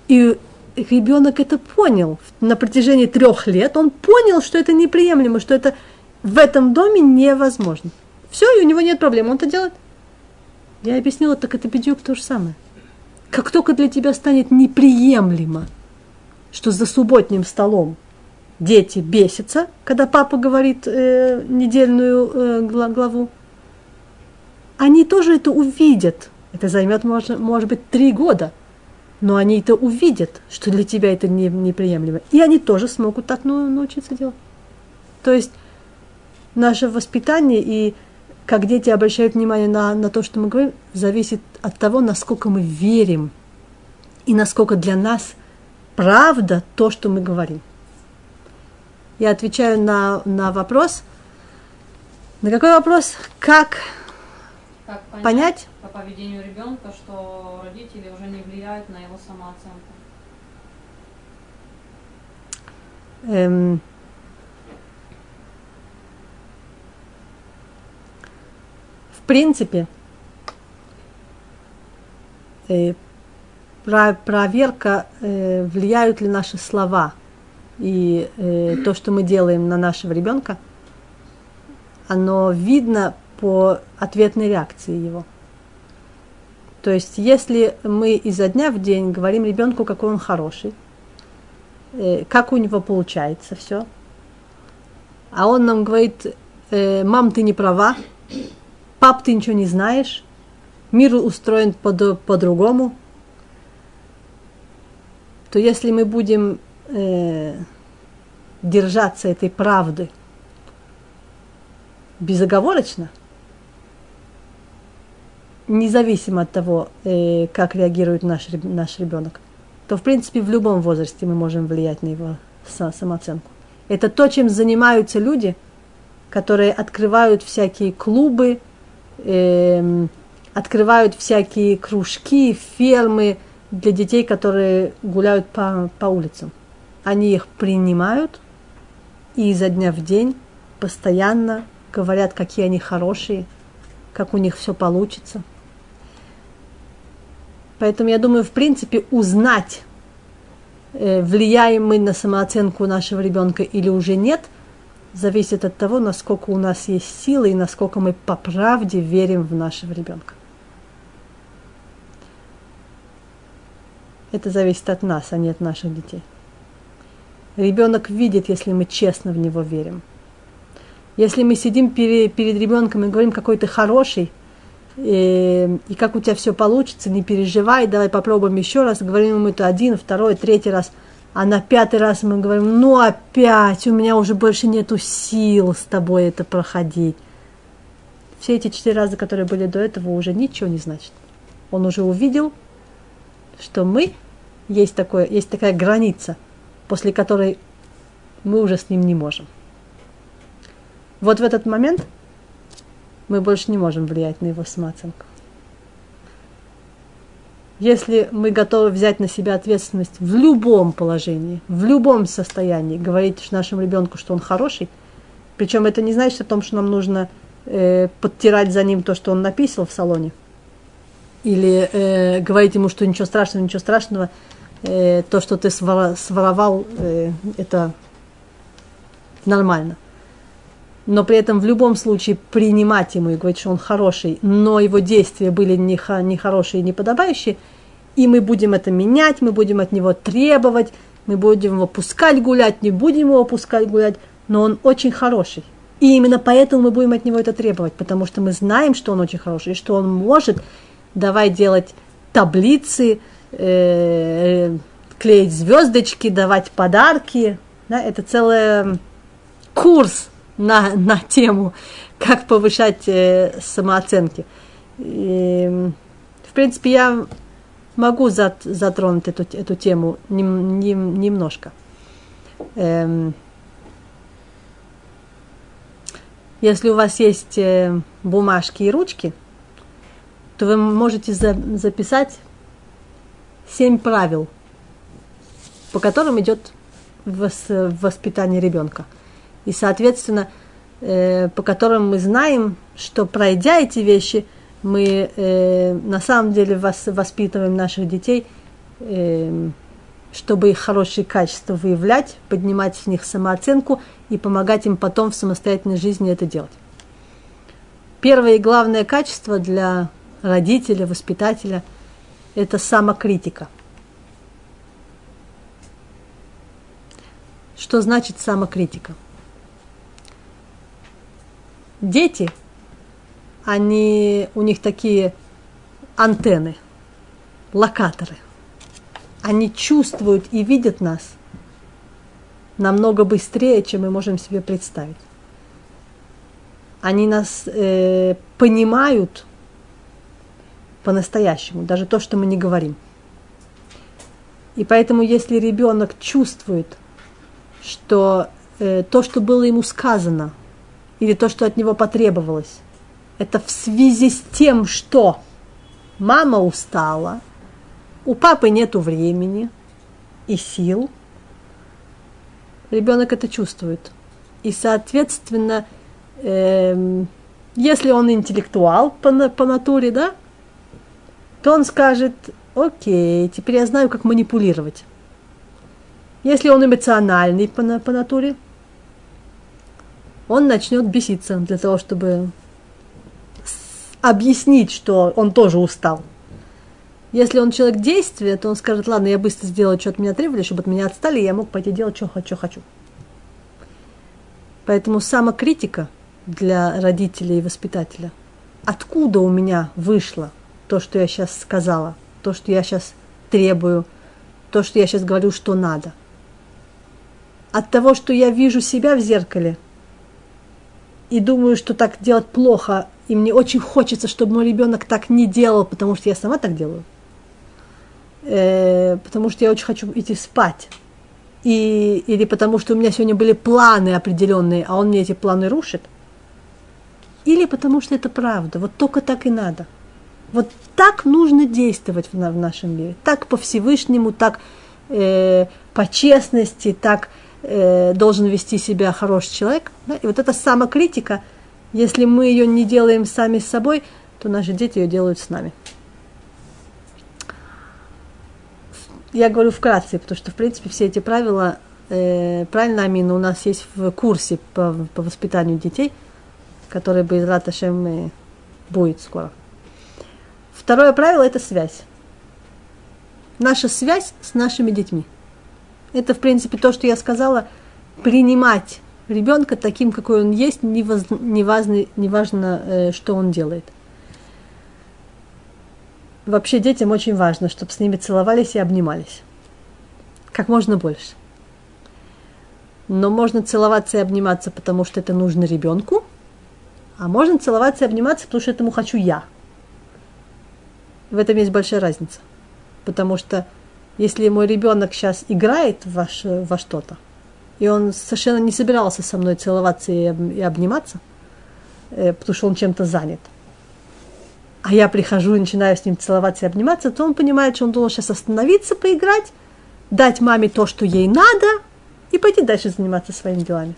И ребенок это понял. На протяжении трех лет он понял, что это неприемлемо, что это в этом доме невозможно. Все, и у него нет проблем, он это делает. Я объяснила, так это бедюк то же самое. Как только для тебя станет неприемлемо, что за субботним столом дети бесятся, когда папа говорит э, недельную э, главу, они тоже это увидят. Это займет, может, может быть, три года. Но они это увидят, что для тебя это не, неприемлемо. И они тоже смогут так ну, научиться делать. То есть наше воспитание и как дети обращают внимание на, на то, что мы говорим, зависит от того, насколько мы верим и насколько для нас правда то, что мы говорим. Я отвечаю на, на вопрос. На какой вопрос? Как, Как понять, понять? по поведению ребенка, что родители уже не влияют на его самооценку? Эм, принципе, э, про- проверка, э, влияют ли наши слова и э, то, что мы делаем на нашего ребенка, оно видно по ответной реакции его. То есть, если мы изо дня в день говорим ребенку, какой он хороший, э, как у него получается все, а он нам говорит, э, мам, ты не права, пап, ты ничего не знаешь, мир устроен по- по-другому, то если мы будем э, держаться этой правды безоговорочно, независимо от того, э, как реагирует наш, наш ребенок, то в принципе в любом возрасте мы можем влиять на его са- самооценку. Это то, чем занимаются люди, которые открывают всякие клубы, эм, открывают всякие кружки, фермы для детей, которые гуляют по, по улицам. Они их принимают и изо дня в день постоянно говорят, какие они хорошие, как у них все получится. Поэтому я думаю, в принципе, узнать, э, влияем мы на самооценку нашего ребенка или уже нет, зависит от того, насколько у нас есть силы и насколько мы по правде верим в нашего ребенка. Это зависит от нас, а не от наших детей. Ребенок видит, если мы честно в него верим. Если мы сидим перед, ребенком и говорим, какой ты хороший, и, и как у тебя все получится, не переживай, давай попробуем еще раз, говорим ему это один, второй, третий раз, а на пятый раз мы говорим, ну опять, у меня уже больше нету сил с тобой это проходить. Все эти четыре раза, которые были до этого, уже ничего не значит. Он уже увидел, что мы, есть, такое, есть такая граница, после которой мы уже с ним не можем. Вот в этот момент мы больше не можем влиять на его самооценку. Если мы готовы взять на себя ответственность в любом положении, в любом состоянии, говорить нашему ребенку, что он хороший, причем это не значит о том, что нам нужно э, подтирать за ним то, что он написал в салоне, или э, говорить ему, что ничего страшного, ничего страшного, э, то, что ты свора, своровал, э, это нормально. Но при этом в любом случае принимать ему и говорить, что он хороший, но его действия были нехорошие и неподобающие, и мы будем это менять, мы будем от него требовать, мы будем его пускать гулять, не будем его пускать гулять, но он очень хороший. И именно поэтому мы будем от него это требовать, потому что мы знаем, что он очень хороший, и что он может давай делать таблицы, э, клеить звездочки, давать подарки. Да, это целый курс на, на тему, как повышать э, самооценки. И, в принципе, я могу зат, затронуть эту, эту тему нем, нем, немножко. Эм, если у вас есть э, бумажки и ручки, то вы можете за, записать семь правил, по которым идет вос, воспитание ребенка. И, соответственно, э, по которым мы знаем, что пройдя эти вещи, мы э, на самом деле вос, воспитываем наших детей, э, чтобы их хорошие качества выявлять, поднимать в них самооценку и помогать им потом в самостоятельной жизни это делать. Первое и главное качество для родителя, воспитателя – это самокритика. Что значит самокритика? Дети, они, у них такие антенны, локаторы. Они чувствуют и видят нас намного быстрее, чем мы можем себе представить. Они нас э, понимают по-настоящему, даже то, что мы не говорим. И поэтому, если ребенок чувствует, что э, то, что было ему сказано, или то, что от него потребовалось, это в связи с тем, что мама устала, у папы нету времени и сил, ребенок это чувствует. И, соответственно, э, если он интеллектуал по, по натуре, да, то он скажет, окей, теперь я знаю, как манипулировать. Если он эмоциональный по, по натуре, он начнет беситься для того, чтобы объяснить, что он тоже устал. Если он человек действия, то он скажет, ладно, я быстро сделаю, что от меня требовали, чтобы от меня отстали, и я мог пойти делать, что хочу, хочу. Поэтому самокритика для родителей и воспитателя. Откуда у меня вышло то, что я сейчас сказала, то, что я сейчас требую, то, что я сейчас говорю, что надо. От того, что я вижу себя в зеркале и думаю, что так делать плохо, и мне очень хочется, чтобы мой ребенок так не делал, потому что я сама так делаю, э, потому что я очень хочу идти спать, и, или потому что у меня сегодня были планы определенные, а он мне эти планы рушит, или потому что это правда, вот только так и надо – вот так нужно действовать в, в нашем мире. Так по Всевышнему, так э, по честности, так э, должен вести себя хороший человек. Да? И вот эта самокритика, если мы ее не делаем сами с собой, то наши дети ее делают с нами. Я говорю вкратце, потому что, в принципе, все эти правила, э, правильно, Амина, у нас есть в курсе по, по воспитанию детей, который бы из Раташем э, будет скоро. Второе правило – это связь. Наша связь с нашими детьми. Это, в принципе, то, что я сказала, принимать ребенка таким, какой он есть, неважно, неважно, неважно э, что он делает. Вообще детям очень важно, чтобы с ними целовались и обнимались. Как можно больше. Но можно целоваться и обниматься, потому что это нужно ребенку, а можно целоваться и обниматься, потому что этому хочу я – в этом есть большая разница. Потому что если мой ребенок сейчас играет во, во что-то, и он совершенно не собирался со мной целоваться и, и обниматься, э, потому что он чем-то занят, а я прихожу и начинаю с ним целоваться и обниматься, то он понимает, что он должен сейчас остановиться, поиграть, дать маме то, что ей надо, и пойти дальше заниматься своими делами.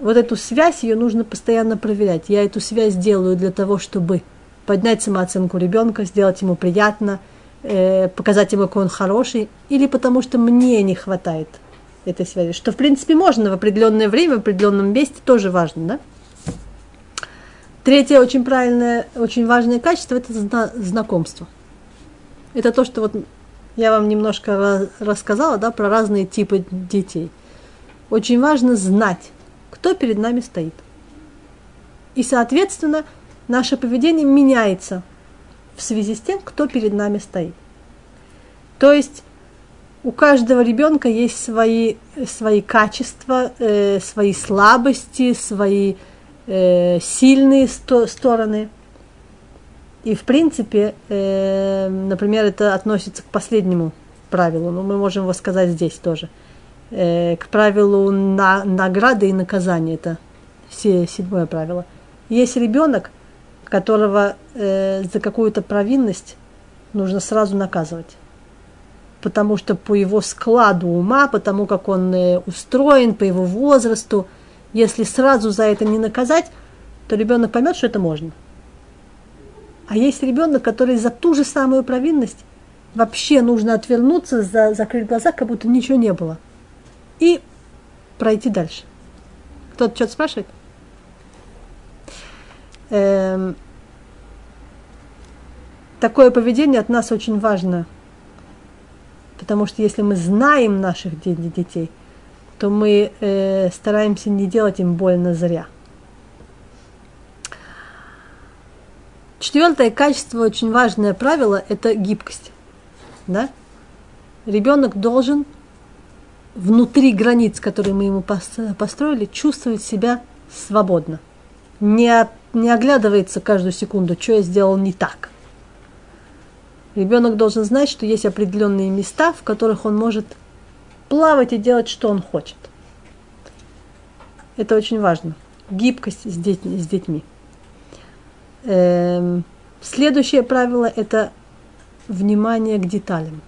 Вот эту связь, ее нужно постоянно проверять. Я эту связь делаю для того, чтобы поднять самооценку ребенка, сделать ему приятно, э, показать ему, какой он хороший, или потому что мне не хватает этой связи, что в принципе можно в определенное время, в определенном месте тоже важно, да? Третье очень правильное, очень важное качество – это зна- знакомство. Это то, что вот я вам немножко рассказала, да, про разные типы детей. Очень важно знать, кто перед нами стоит. И, соответственно, наше поведение меняется в связи с тем, кто перед нами стоит. То есть у каждого ребенка есть свои, свои качества, э, свои слабости, свои э, сильные сто, стороны. И в принципе, э, например, это относится к последнему правилу, но мы можем его сказать здесь тоже. Э, к правилу на, награды и наказания. Это седьмое правило. Есть ребенок, которого э, за какую-то провинность нужно сразу наказывать потому что по его складу ума, потому как он э, устроен, по его возрасту, если сразу за это не наказать, то ребенок поймет, что это можно. А есть ребенок, который за ту же самую провинность вообще нужно отвернуться, за, закрыть глаза, как будто ничего не было. И пройти дальше. Кто-то что-то спрашивает? Эм, такое поведение от нас очень важно – Потому что если мы знаем наших детей, то мы э, стараемся не делать им больно зря. Четвертое качество, очень важное правило, это гибкость. Да? Ребенок должен внутри границ, которые мы ему построили, чувствовать себя свободно. Не, не оглядывается каждую секунду, что я сделал не так. Ребенок должен знать, что есть определенные места, в которых он может плавать и делать, что он хочет. Это очень важно. Гибкость с, детьми. С детьми. Эм, следующее правило – это внимание к деталям.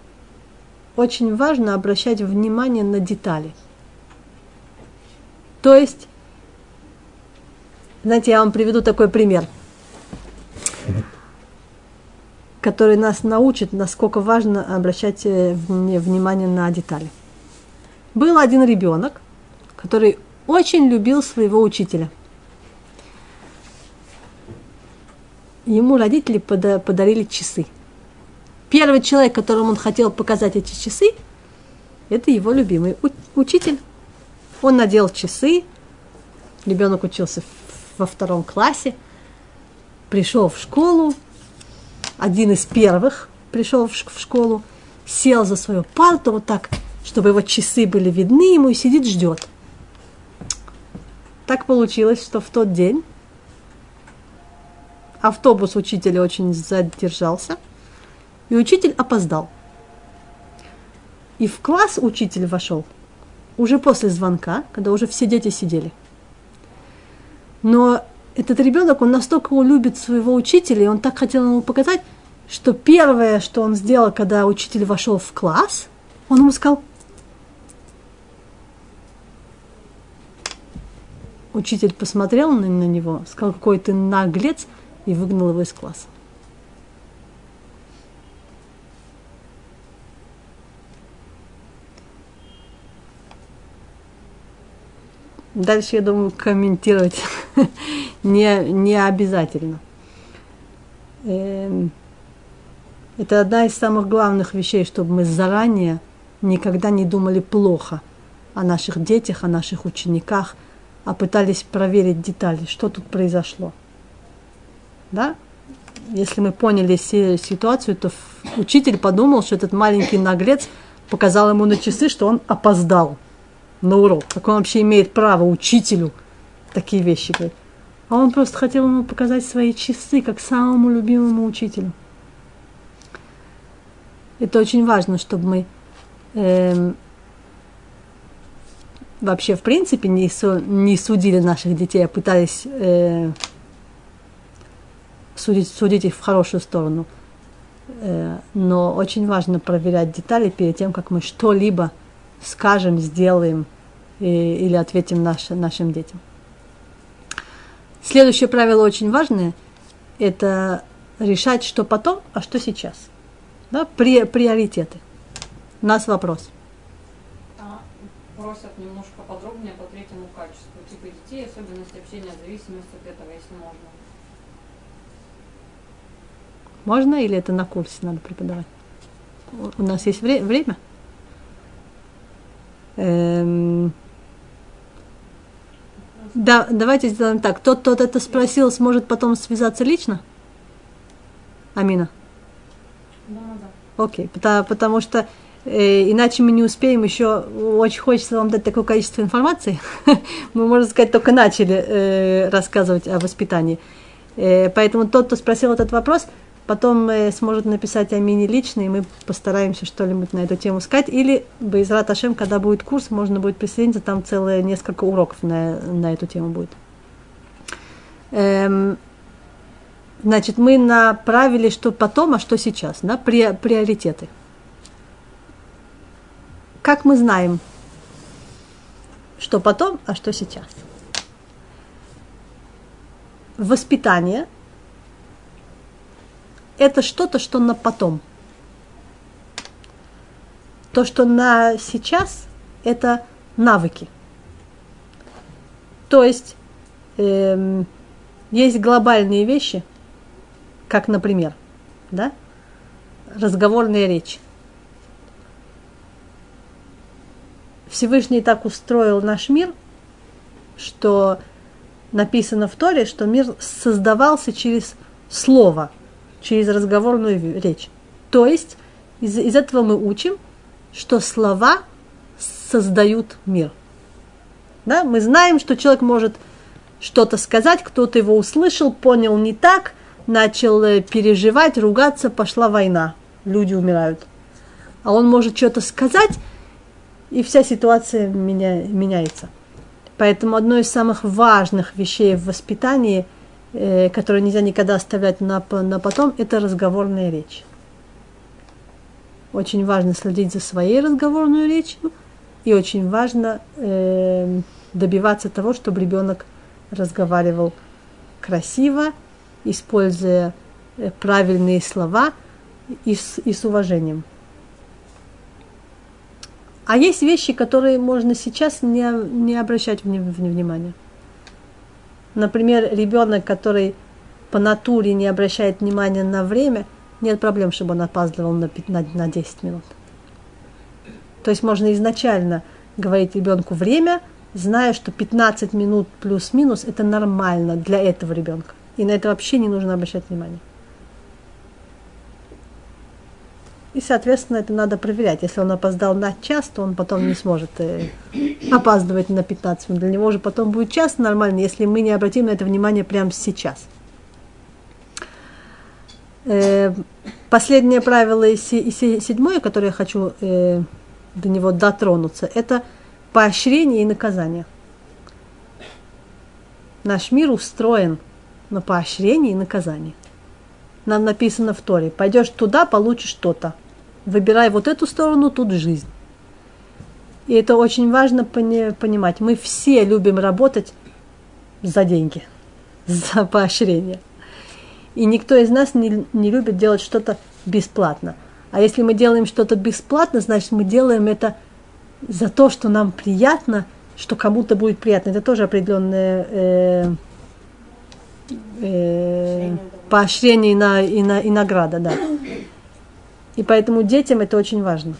Очень важно обращать внимание на детали. То есть, знаете, я вам приведу такой пример который нас научит, насколько важно обращать э, внимание на детали. Был один ребенок, который очень любил своего учителя. Ему родители подарили часы. Первый человек, которому он хотел показать эти часы, это его любимый учитель. Он надел часы, ребенок учился во втором классе, пришел в школу, один из первых пришел в школу, сел за свою парту вот так, чтобы его часы были видны ему и сидит, ждет. Так получилось, что в тот день автобус учителя очень задержался, и учитель опоздал. И в класс учитель вошел уже после звонка, когда уже все дети сидели. Но этот ребенок, он настолько любит своего учителя, и он так хотел ему показать, что первое, что он сделал, когда учитель вошел в класс, он ему сказал, учитель посмотрел на, него, сказал, какой ты наглец, и выгнал его из класса. Дальше, я думаю, комментировать не, не обязательно. Эм, это одна из самых главных вещей, чтобы мы заранее никогда не думали плохо о наших детях, о наших учениках, а пытались проверить детали, что тут произошло. Да? Если мы поняли ситуацию, то учитель подумал, что этот маленький наглец показал ему на часы, что он опоздал на урок. Как он вообще имеет право учителю такие вещи говорить? А он просто хотел ему показать свои часы, как самому любимому учителю. Это очень важно, чтобы мы э, вообще в принципе не, су, не судили наших детей, а пытались э, судить, судить их в хорошую сторону. Э, но очень важно проверять детали перед тем, как мы что-либо скажем, сделаем и, или ответим наш, нашим детям. Следующее правило очень важное – это решать, что потом, а что сейчас. Да, при, приоритеты. У нас вопрос. А, просят немножко подробнее по третьему качеству. Типа детей, особенности общения, зависимость от этого, если можно. Можно или это на курсе надо преподавать? У нас есть вре- время? Да, давайте сделаем так. Тот, кто это спросил, сможет потом связаться лично? Амина. Да, да. Окей, потому, потому что э, иначе мы не успеем еще, очень хочется вам дать такое количество информации. мы, можно сказать, только начали э, рассказывать о воспитании. Э, поэтому тот, кто спросил этот вопрос, потом э, сможет написать Амине лично, и мы постараемся что-нибудь на эту тему сказать. Или Байзрат Ашем, когда будет курс, можно будет присоединиться, там целые несколько уроков на, на эту тему будет. Эм, значит, мы направили, что потом, а что сейчас, да, при, приоритеты. Как мы знаем, что потом, а что сейчас? Воспитание – это что-то, что на потом. То, что на сейчас, это навыки. То есть эм, есть глобальные вещи, как, например, да, разговорная речь. Всевышний так устроил наш мир, что написано в Торе, что мир создавался через слово – через разговорную речь. То есть из, из этого мы учим, что слова создают мир. Да? Мы знаем, что человек может что-то сказать, кто-то его услышал, понял не так, начал э, переживать, ругаться, пошла война, люди умирают. А он может что-то сказать, и вся ситуация меня, меняется. Поэтому одно из самых важных вещей в воспитании – э, которую нельзя никогда оставлять на, на потом, это разговорная речь. Очень важно следить за своей разговорной речью, и очень важно э, добиваться того, чтобы ребенок разговаривал красиво, используя э, правильные слова и с, и с уважением. А есть вещи, которые можно сейчас не, не обращать внимания. Например, ребенок, который по натуре не обращает внимания на время, нет проблем, чтобы он опаздывал на, на, на 10 минут. То есть можно изначально говорить ребенку время, зная, что 15 минут плюс-минус это нормально для этого ребенка. И на это вообще не нужно обращать внимание. И, соответственно, это надо проверять. Если он опоздал на час, то он потом не сможет э, опаздывать на 15 минут. Для него уже потом будет час нормально, если мы не обратим на это внимание прямо сейчас. Э, последнее правило и, седьмое, которое я хочу э, до него дотронуться, это поощрение и наказание. Наш мир устроен на поощрение и наказание. Нам написано в Торе, пойдешь туда, получишь что-то выбирай вот эту сторону, тут жизнь. И это очень важно понимать. Мы все любим работать за деньги, за поощрение. И никто из нас не, не любит делать что-то бесплатно. А если мы делаем что-то бесплатно, значит мы делаем это за то, что нам приятно, что кому-то будет приятно. Это тоже определенное э, э, поощрение и, на, и, на, и награда, да. И поэтому детям это очень важно.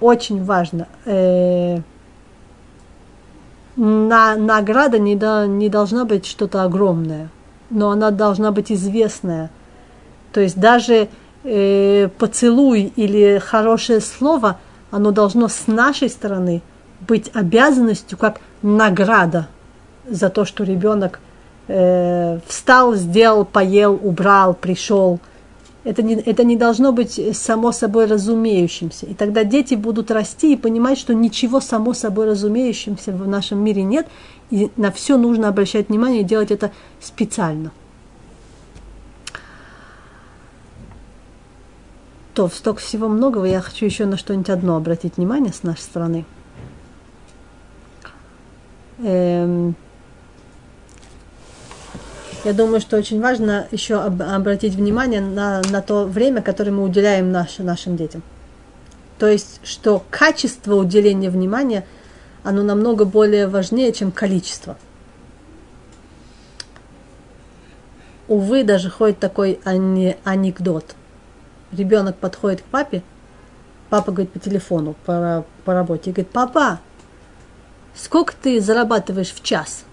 Очень важно. Э, на, награда не, до, не должна быть что-то огромное, но она должна быть известная. То есть даже э, поцелуй или хорошее слово, оно должно с нашей стороны быть обязанностью как награда за то, что ребенок э, встал, сделал, поел, убрал, пришел – это не, это не должно быть само собой разумеющимся. И тогда дети будут расти и понимать, что ничего само собой разумеющимся в нашем мире нет, и на все нужно обращать внимание и делать это специально. То, столько всего многого, я хочу еще на что-нибудь одно обратить внимание с нашей стороны. Эм, я думаю, что очень важно еще об, обратить внимание на, на то время, которое мы уделяем наш, нашим детям. То есть, что качество уделения внимания, оно намного более важнее, чем количество. Увы, даже ходит такой анекдот. Ребенок подходит к папе, папа говорит по телефону, по, по работе, и говорит, папа, сколько ты зарабатываешь в час?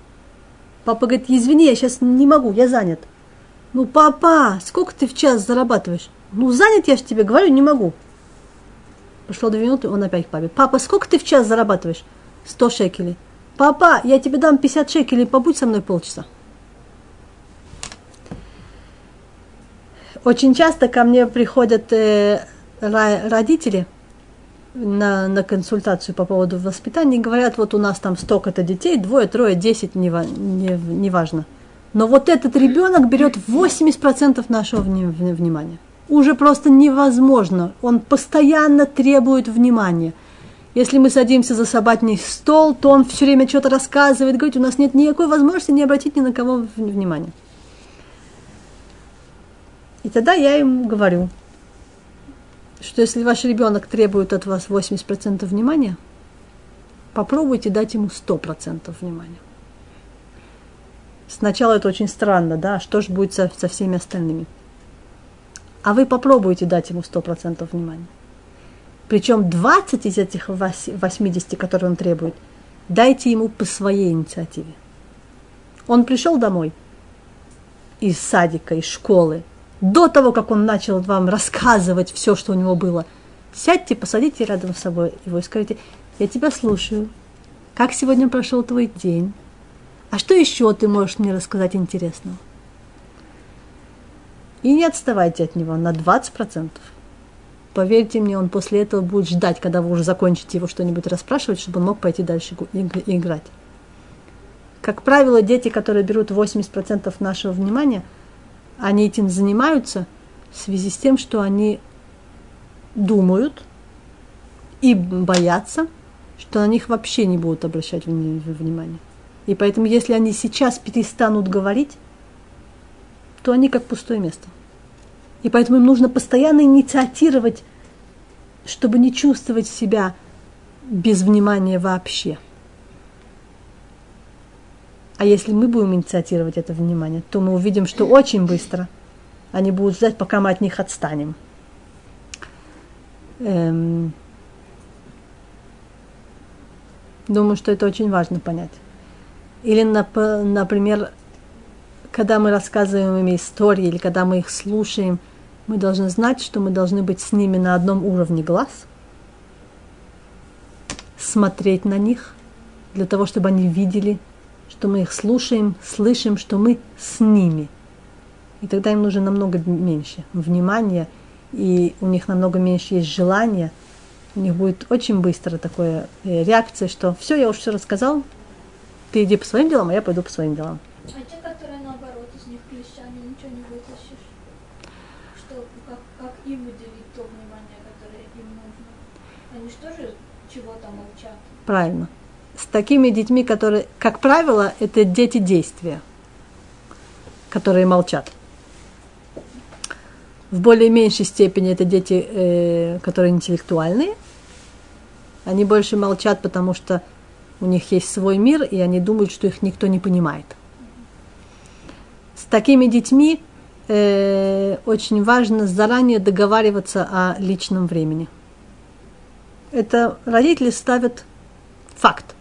Папа говорит, извини, я сейчас не могу, я занят. Ну, папа, сколько ты в час зарабатываешь? Ну, занят я же тебе говорю, не могу. Прошло две минуты, он опять к папе. Папа, сколько ты в час зарабатываешь? Сто шекелей. Папа, я тебе дам 50 шекелей, побудь со мной полчаса. Очень часто ко мне приходят э, родители на, на консультацию по поводу воспитания говорят, вот у нас там столько-то детей, двое, трое, десять, не, не, не важно. Но вот этот ребенок берет 80% нашего внимания. Уже просто невозможно. Он постоянно требует внимания – если мы садимся за сабатний стол, то он все время что-то рассказывает, говорит, у нас нет никакой возможности не обратить ни на кого внимания. И тогда я ему говорю, что если ваш ребенок требует от вас 80% внимания, попробуйте дать ему 100% внимания. Сначала это очень странно, да, что же будет со, со всеми остальными. А вы попробуйте дать ему 100% внимания. Причем 20 из этих 80, которые он требует, дайте ему по своей инициативе. Он пришел домой из садика, из школы, до того, как он начал вам рассказывать все, что у него было. Сядьте, посадите рядом с собой его и скажите, я тебя слушаю. Как сегодня прошел твой день? А что еще ты можешь мне рассказать интересного? И не отставайте от него на 20%. Поверьте мне, он после этого будет ждать, когда вы уже закончите его что-нибудь расспрашивать, чтобы он мог пойти дальше играть. Как правило, дети, которые берут 80% нашего внимания, они этим занимаются в связи с тем, что они думают и боятся, что на них вообще не будут обращать внимание. И поэтому, если они сейчас перестанут говорить, то они как пустое место. И поэтому им нужно постоянно инициатировать, чтобы не чувствовать себя без внимания вообще. А если мы будем инициатировать это внимание, то мы увидим, что очень быстро они будут ждать, пока мы от них отстанем. Эм, думаю, что это очень важно понять. Или, например, когда мы рассказываем им истории, или когда мы их слушаем – мы должны знать, что мы должны быть с ними на одном уровне глаз, смотреть на них, для того, чтобы они видели, что мы их слушаем, слышим, что мы с ними. И тогда им нужно намного меньше внимания, и у них намного меньше есть желания. У них будет очень быстро такая э, реакция, что все, я уже все рассказал, ты иди по своим делам, а я пойду по своим делам. А те, которые наоборот из них клещами, ничего не вытащишь? что, как, как им уделить то внимание, которое им нужно. Они что же чего-то молчат? Правильно. Такими детьми, которые, как правило, это дети действия, которые молчат. В более меньшей степени это дети, э, которые интеллектуальные. Они больше молчат, потому что у них есть свой мир, и они думают, что их никто не понимает. С такими детьми э, очень важно заранее договариваться о личном времени. Это родители ставят факт.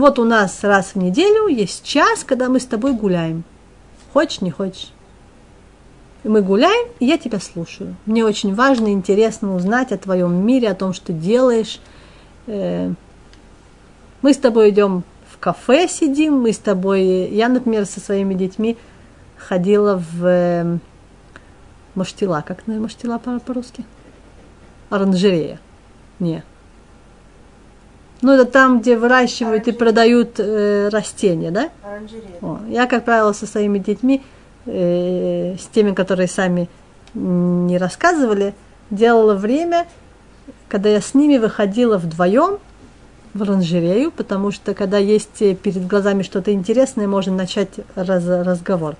Вот у нас раз в неделю есть час, когда мы с тобой гуляем. Хочешь, не хочешь. И мы гуляем, и я тебя слушаю. Мне очень важно и интересно узнать о твоем мире, о том, что делаешь. Э, мы с тобой идем в кафе, сидим, мы с тобой, я, например, со своими детьми – ходила в э, маштила. Как на маштила по-русски? Оранжерея. Не. Ну, это там, где выращивают и продают э, растения, да? О, я, как правило, со своими детьми, э, с теми, которые сами не рассказывали, делала время, когда я с ними выходила вдвоем в оранжерею, потому что когда есть перед глазами что-то интересное, можно начать раз, разговор.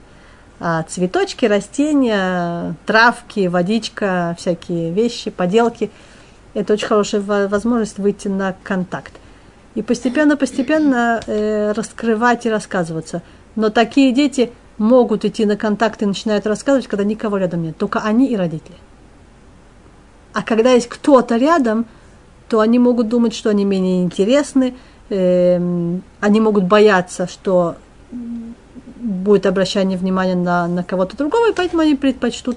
А, цветочки, растения, травки, водичка, всякие вещи, поделки. Это очень хорошая возможность выйти на контакт. И постепенно-постепенно э, раскрывать и рассказываться. Но такие дети могут идти на контакт и начинают рассказывать, когда никого рядом нет. Только они и родители. А когда есть кто-то рядом, то они могут думать, что они менее интересны, эм, они могут бояться, что будет обращение внимания на, на кого-то другого, и поэтому они предпочтут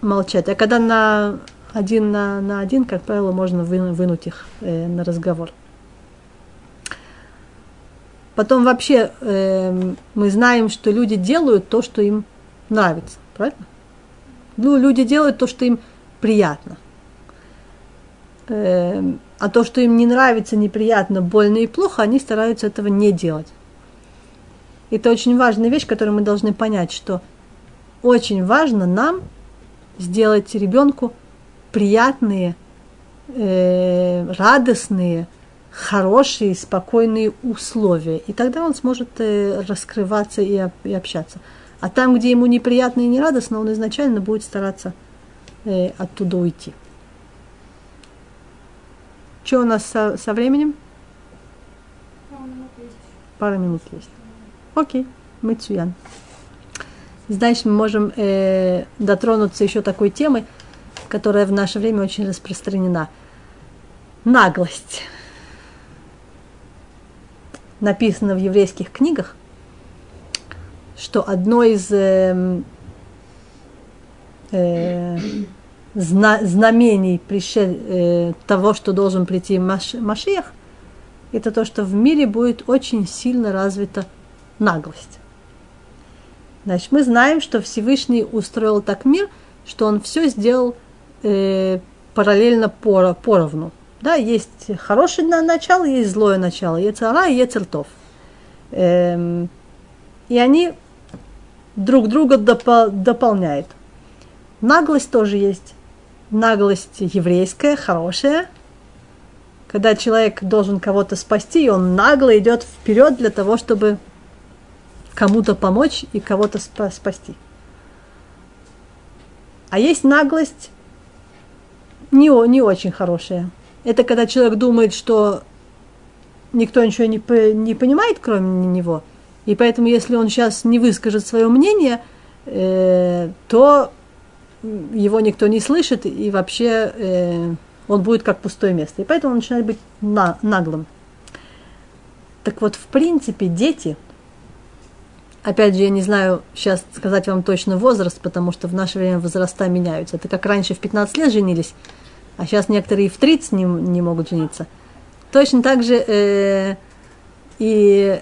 молчать. А когда на один на, на один, как правило, можно вы, вынуть их э, на разговор. Потом вообще э, мы знаем, что люди делают то, что им нравится, правильно? Ну, люди делают то, что им приятно. Э, а то, что им не нравится, неприятно, больно и плохо, они стараются этого не делать. Это очень важная вещь, которую мы должны понять, что очень важно нам сделать ребенку приятные, э, радостные, хорошие, спокойные условия. И тогда он сможет э, раскрываться и, и общаться. А там, где ему неприятно и нерадостно, он изначально будет стараться э, оттуда уйти. Что у нас со, со временем? Пара минут есть. Окей, мы цуян. Значит, мы можем э, дотронуться еще такой темы, которая в наше время очень распространена. Наглость. Написано в еврейских книгах, что одно из э, э, зна, знамений пришел, э, того, что должен прийти Маш, Машиях, это то, что в мире будет очень сильно развита наглость. Значит, мы знаем, что Всевышний устроил так мир, что он все сделал э, параллельно пор, поровну. Да, есть хорошее начало, есть злое начало, цара и есть ртов. Эм, и они друг друга допол- дополняют. Наглость тоже есть. Наглость еврейская, хорошая. Когда человек должен кого-то спасти, и он нагло идет вперед для того, чтобы кому-то помочь и кого-то спасти. А есть наглость не, не очень хорошая. Это когда человек думает, что никто ничего не, не понимает, кроме него. И поэтому, если он сейчас не выскажет свое мнение, э, то его никто не слышит, и вообще э, он будет как пустое место. И поэтому он начинает быть на, наглым. Так вот, в принципе, дети, опять же, я не знаю сейчас сказать вам точно возраст, потому что в наше время возраста меняются. Это как раньше в 15 лет женились, а сейчас некоторые в 30 не, не могут жениться. Точно так же э, и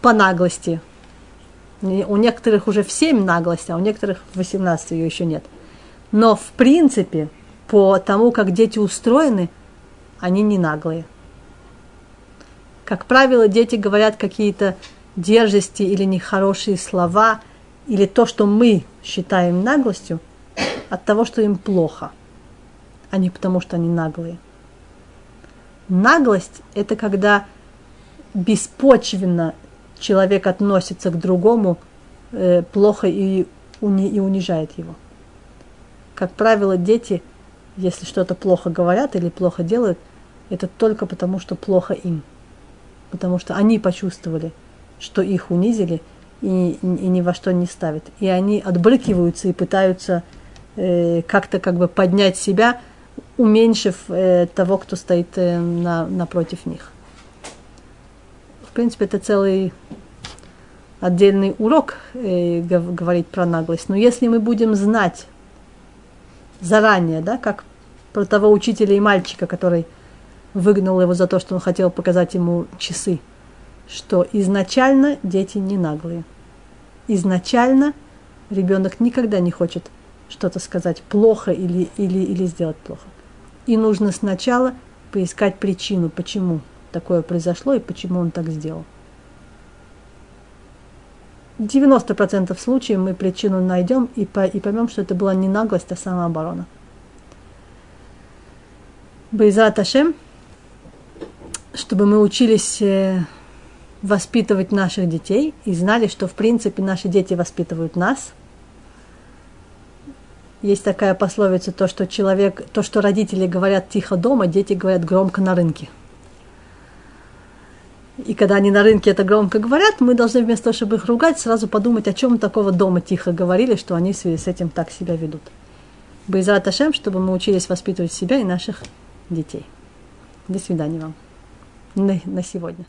по наглости. У некоторых уже в 7 наглость, а у некоторых в 18 ее еще нет. Но в принципе, по тому, как дети устроены, они не наглые. Как правило, дети говорят какие-то дерзости или нехорошие слова, или то, что мы считаем наглостью, от того, что им плохо – а не потому, что они наглые. Наглость – это когда беспочвенно человек относится к другому э, плохо и, уни, и унижает его. Как правило, дети, если что-то плохо говорят или плохо делают, это только потому, что плохо им. Потому что они почувствовали, что их унизили и, и ни во что не ставят. И они отбрыкиваются и пытаются э, как-то как бы поднять себя – уменьшив э, того, кто стоит э, на, напротив них. В принципе, это целый отдельный урок э, говорить про наглость. Но если мы будем знать заранее, да, как про того учителя и мальчика, который выгнал его за то, что он хотел показать ему часы, что изначально дети не наглые. Изначально ребенок никогда не хочет что-то сказать плохо или, или, или сделать плохо. И нужно сначала поискать причину, почему такое произошло и почему он так сделал. 90% случаев мы причину найдем и, по, и поймем, что это была не наглость, а самооборона. Байзат Ашем, чтобы мы учились э, воспитывать наших детей и знали, что в принципе наши дети воспитывают нас – есть такая пословица, то, что человек, то, что родители говорят тихо дома, дети говорят громко на рынке. И когда они на рынке это громко говорят, мы должны вместо того, чтобы их ругать, сразу подумать, о чем такого дома тихо говорили, что они в связи с этим так себя ведут. Байзат Ашем, чтобы мы учились воспитывать себя и наших детей. До свидания вам. на, на сегодня.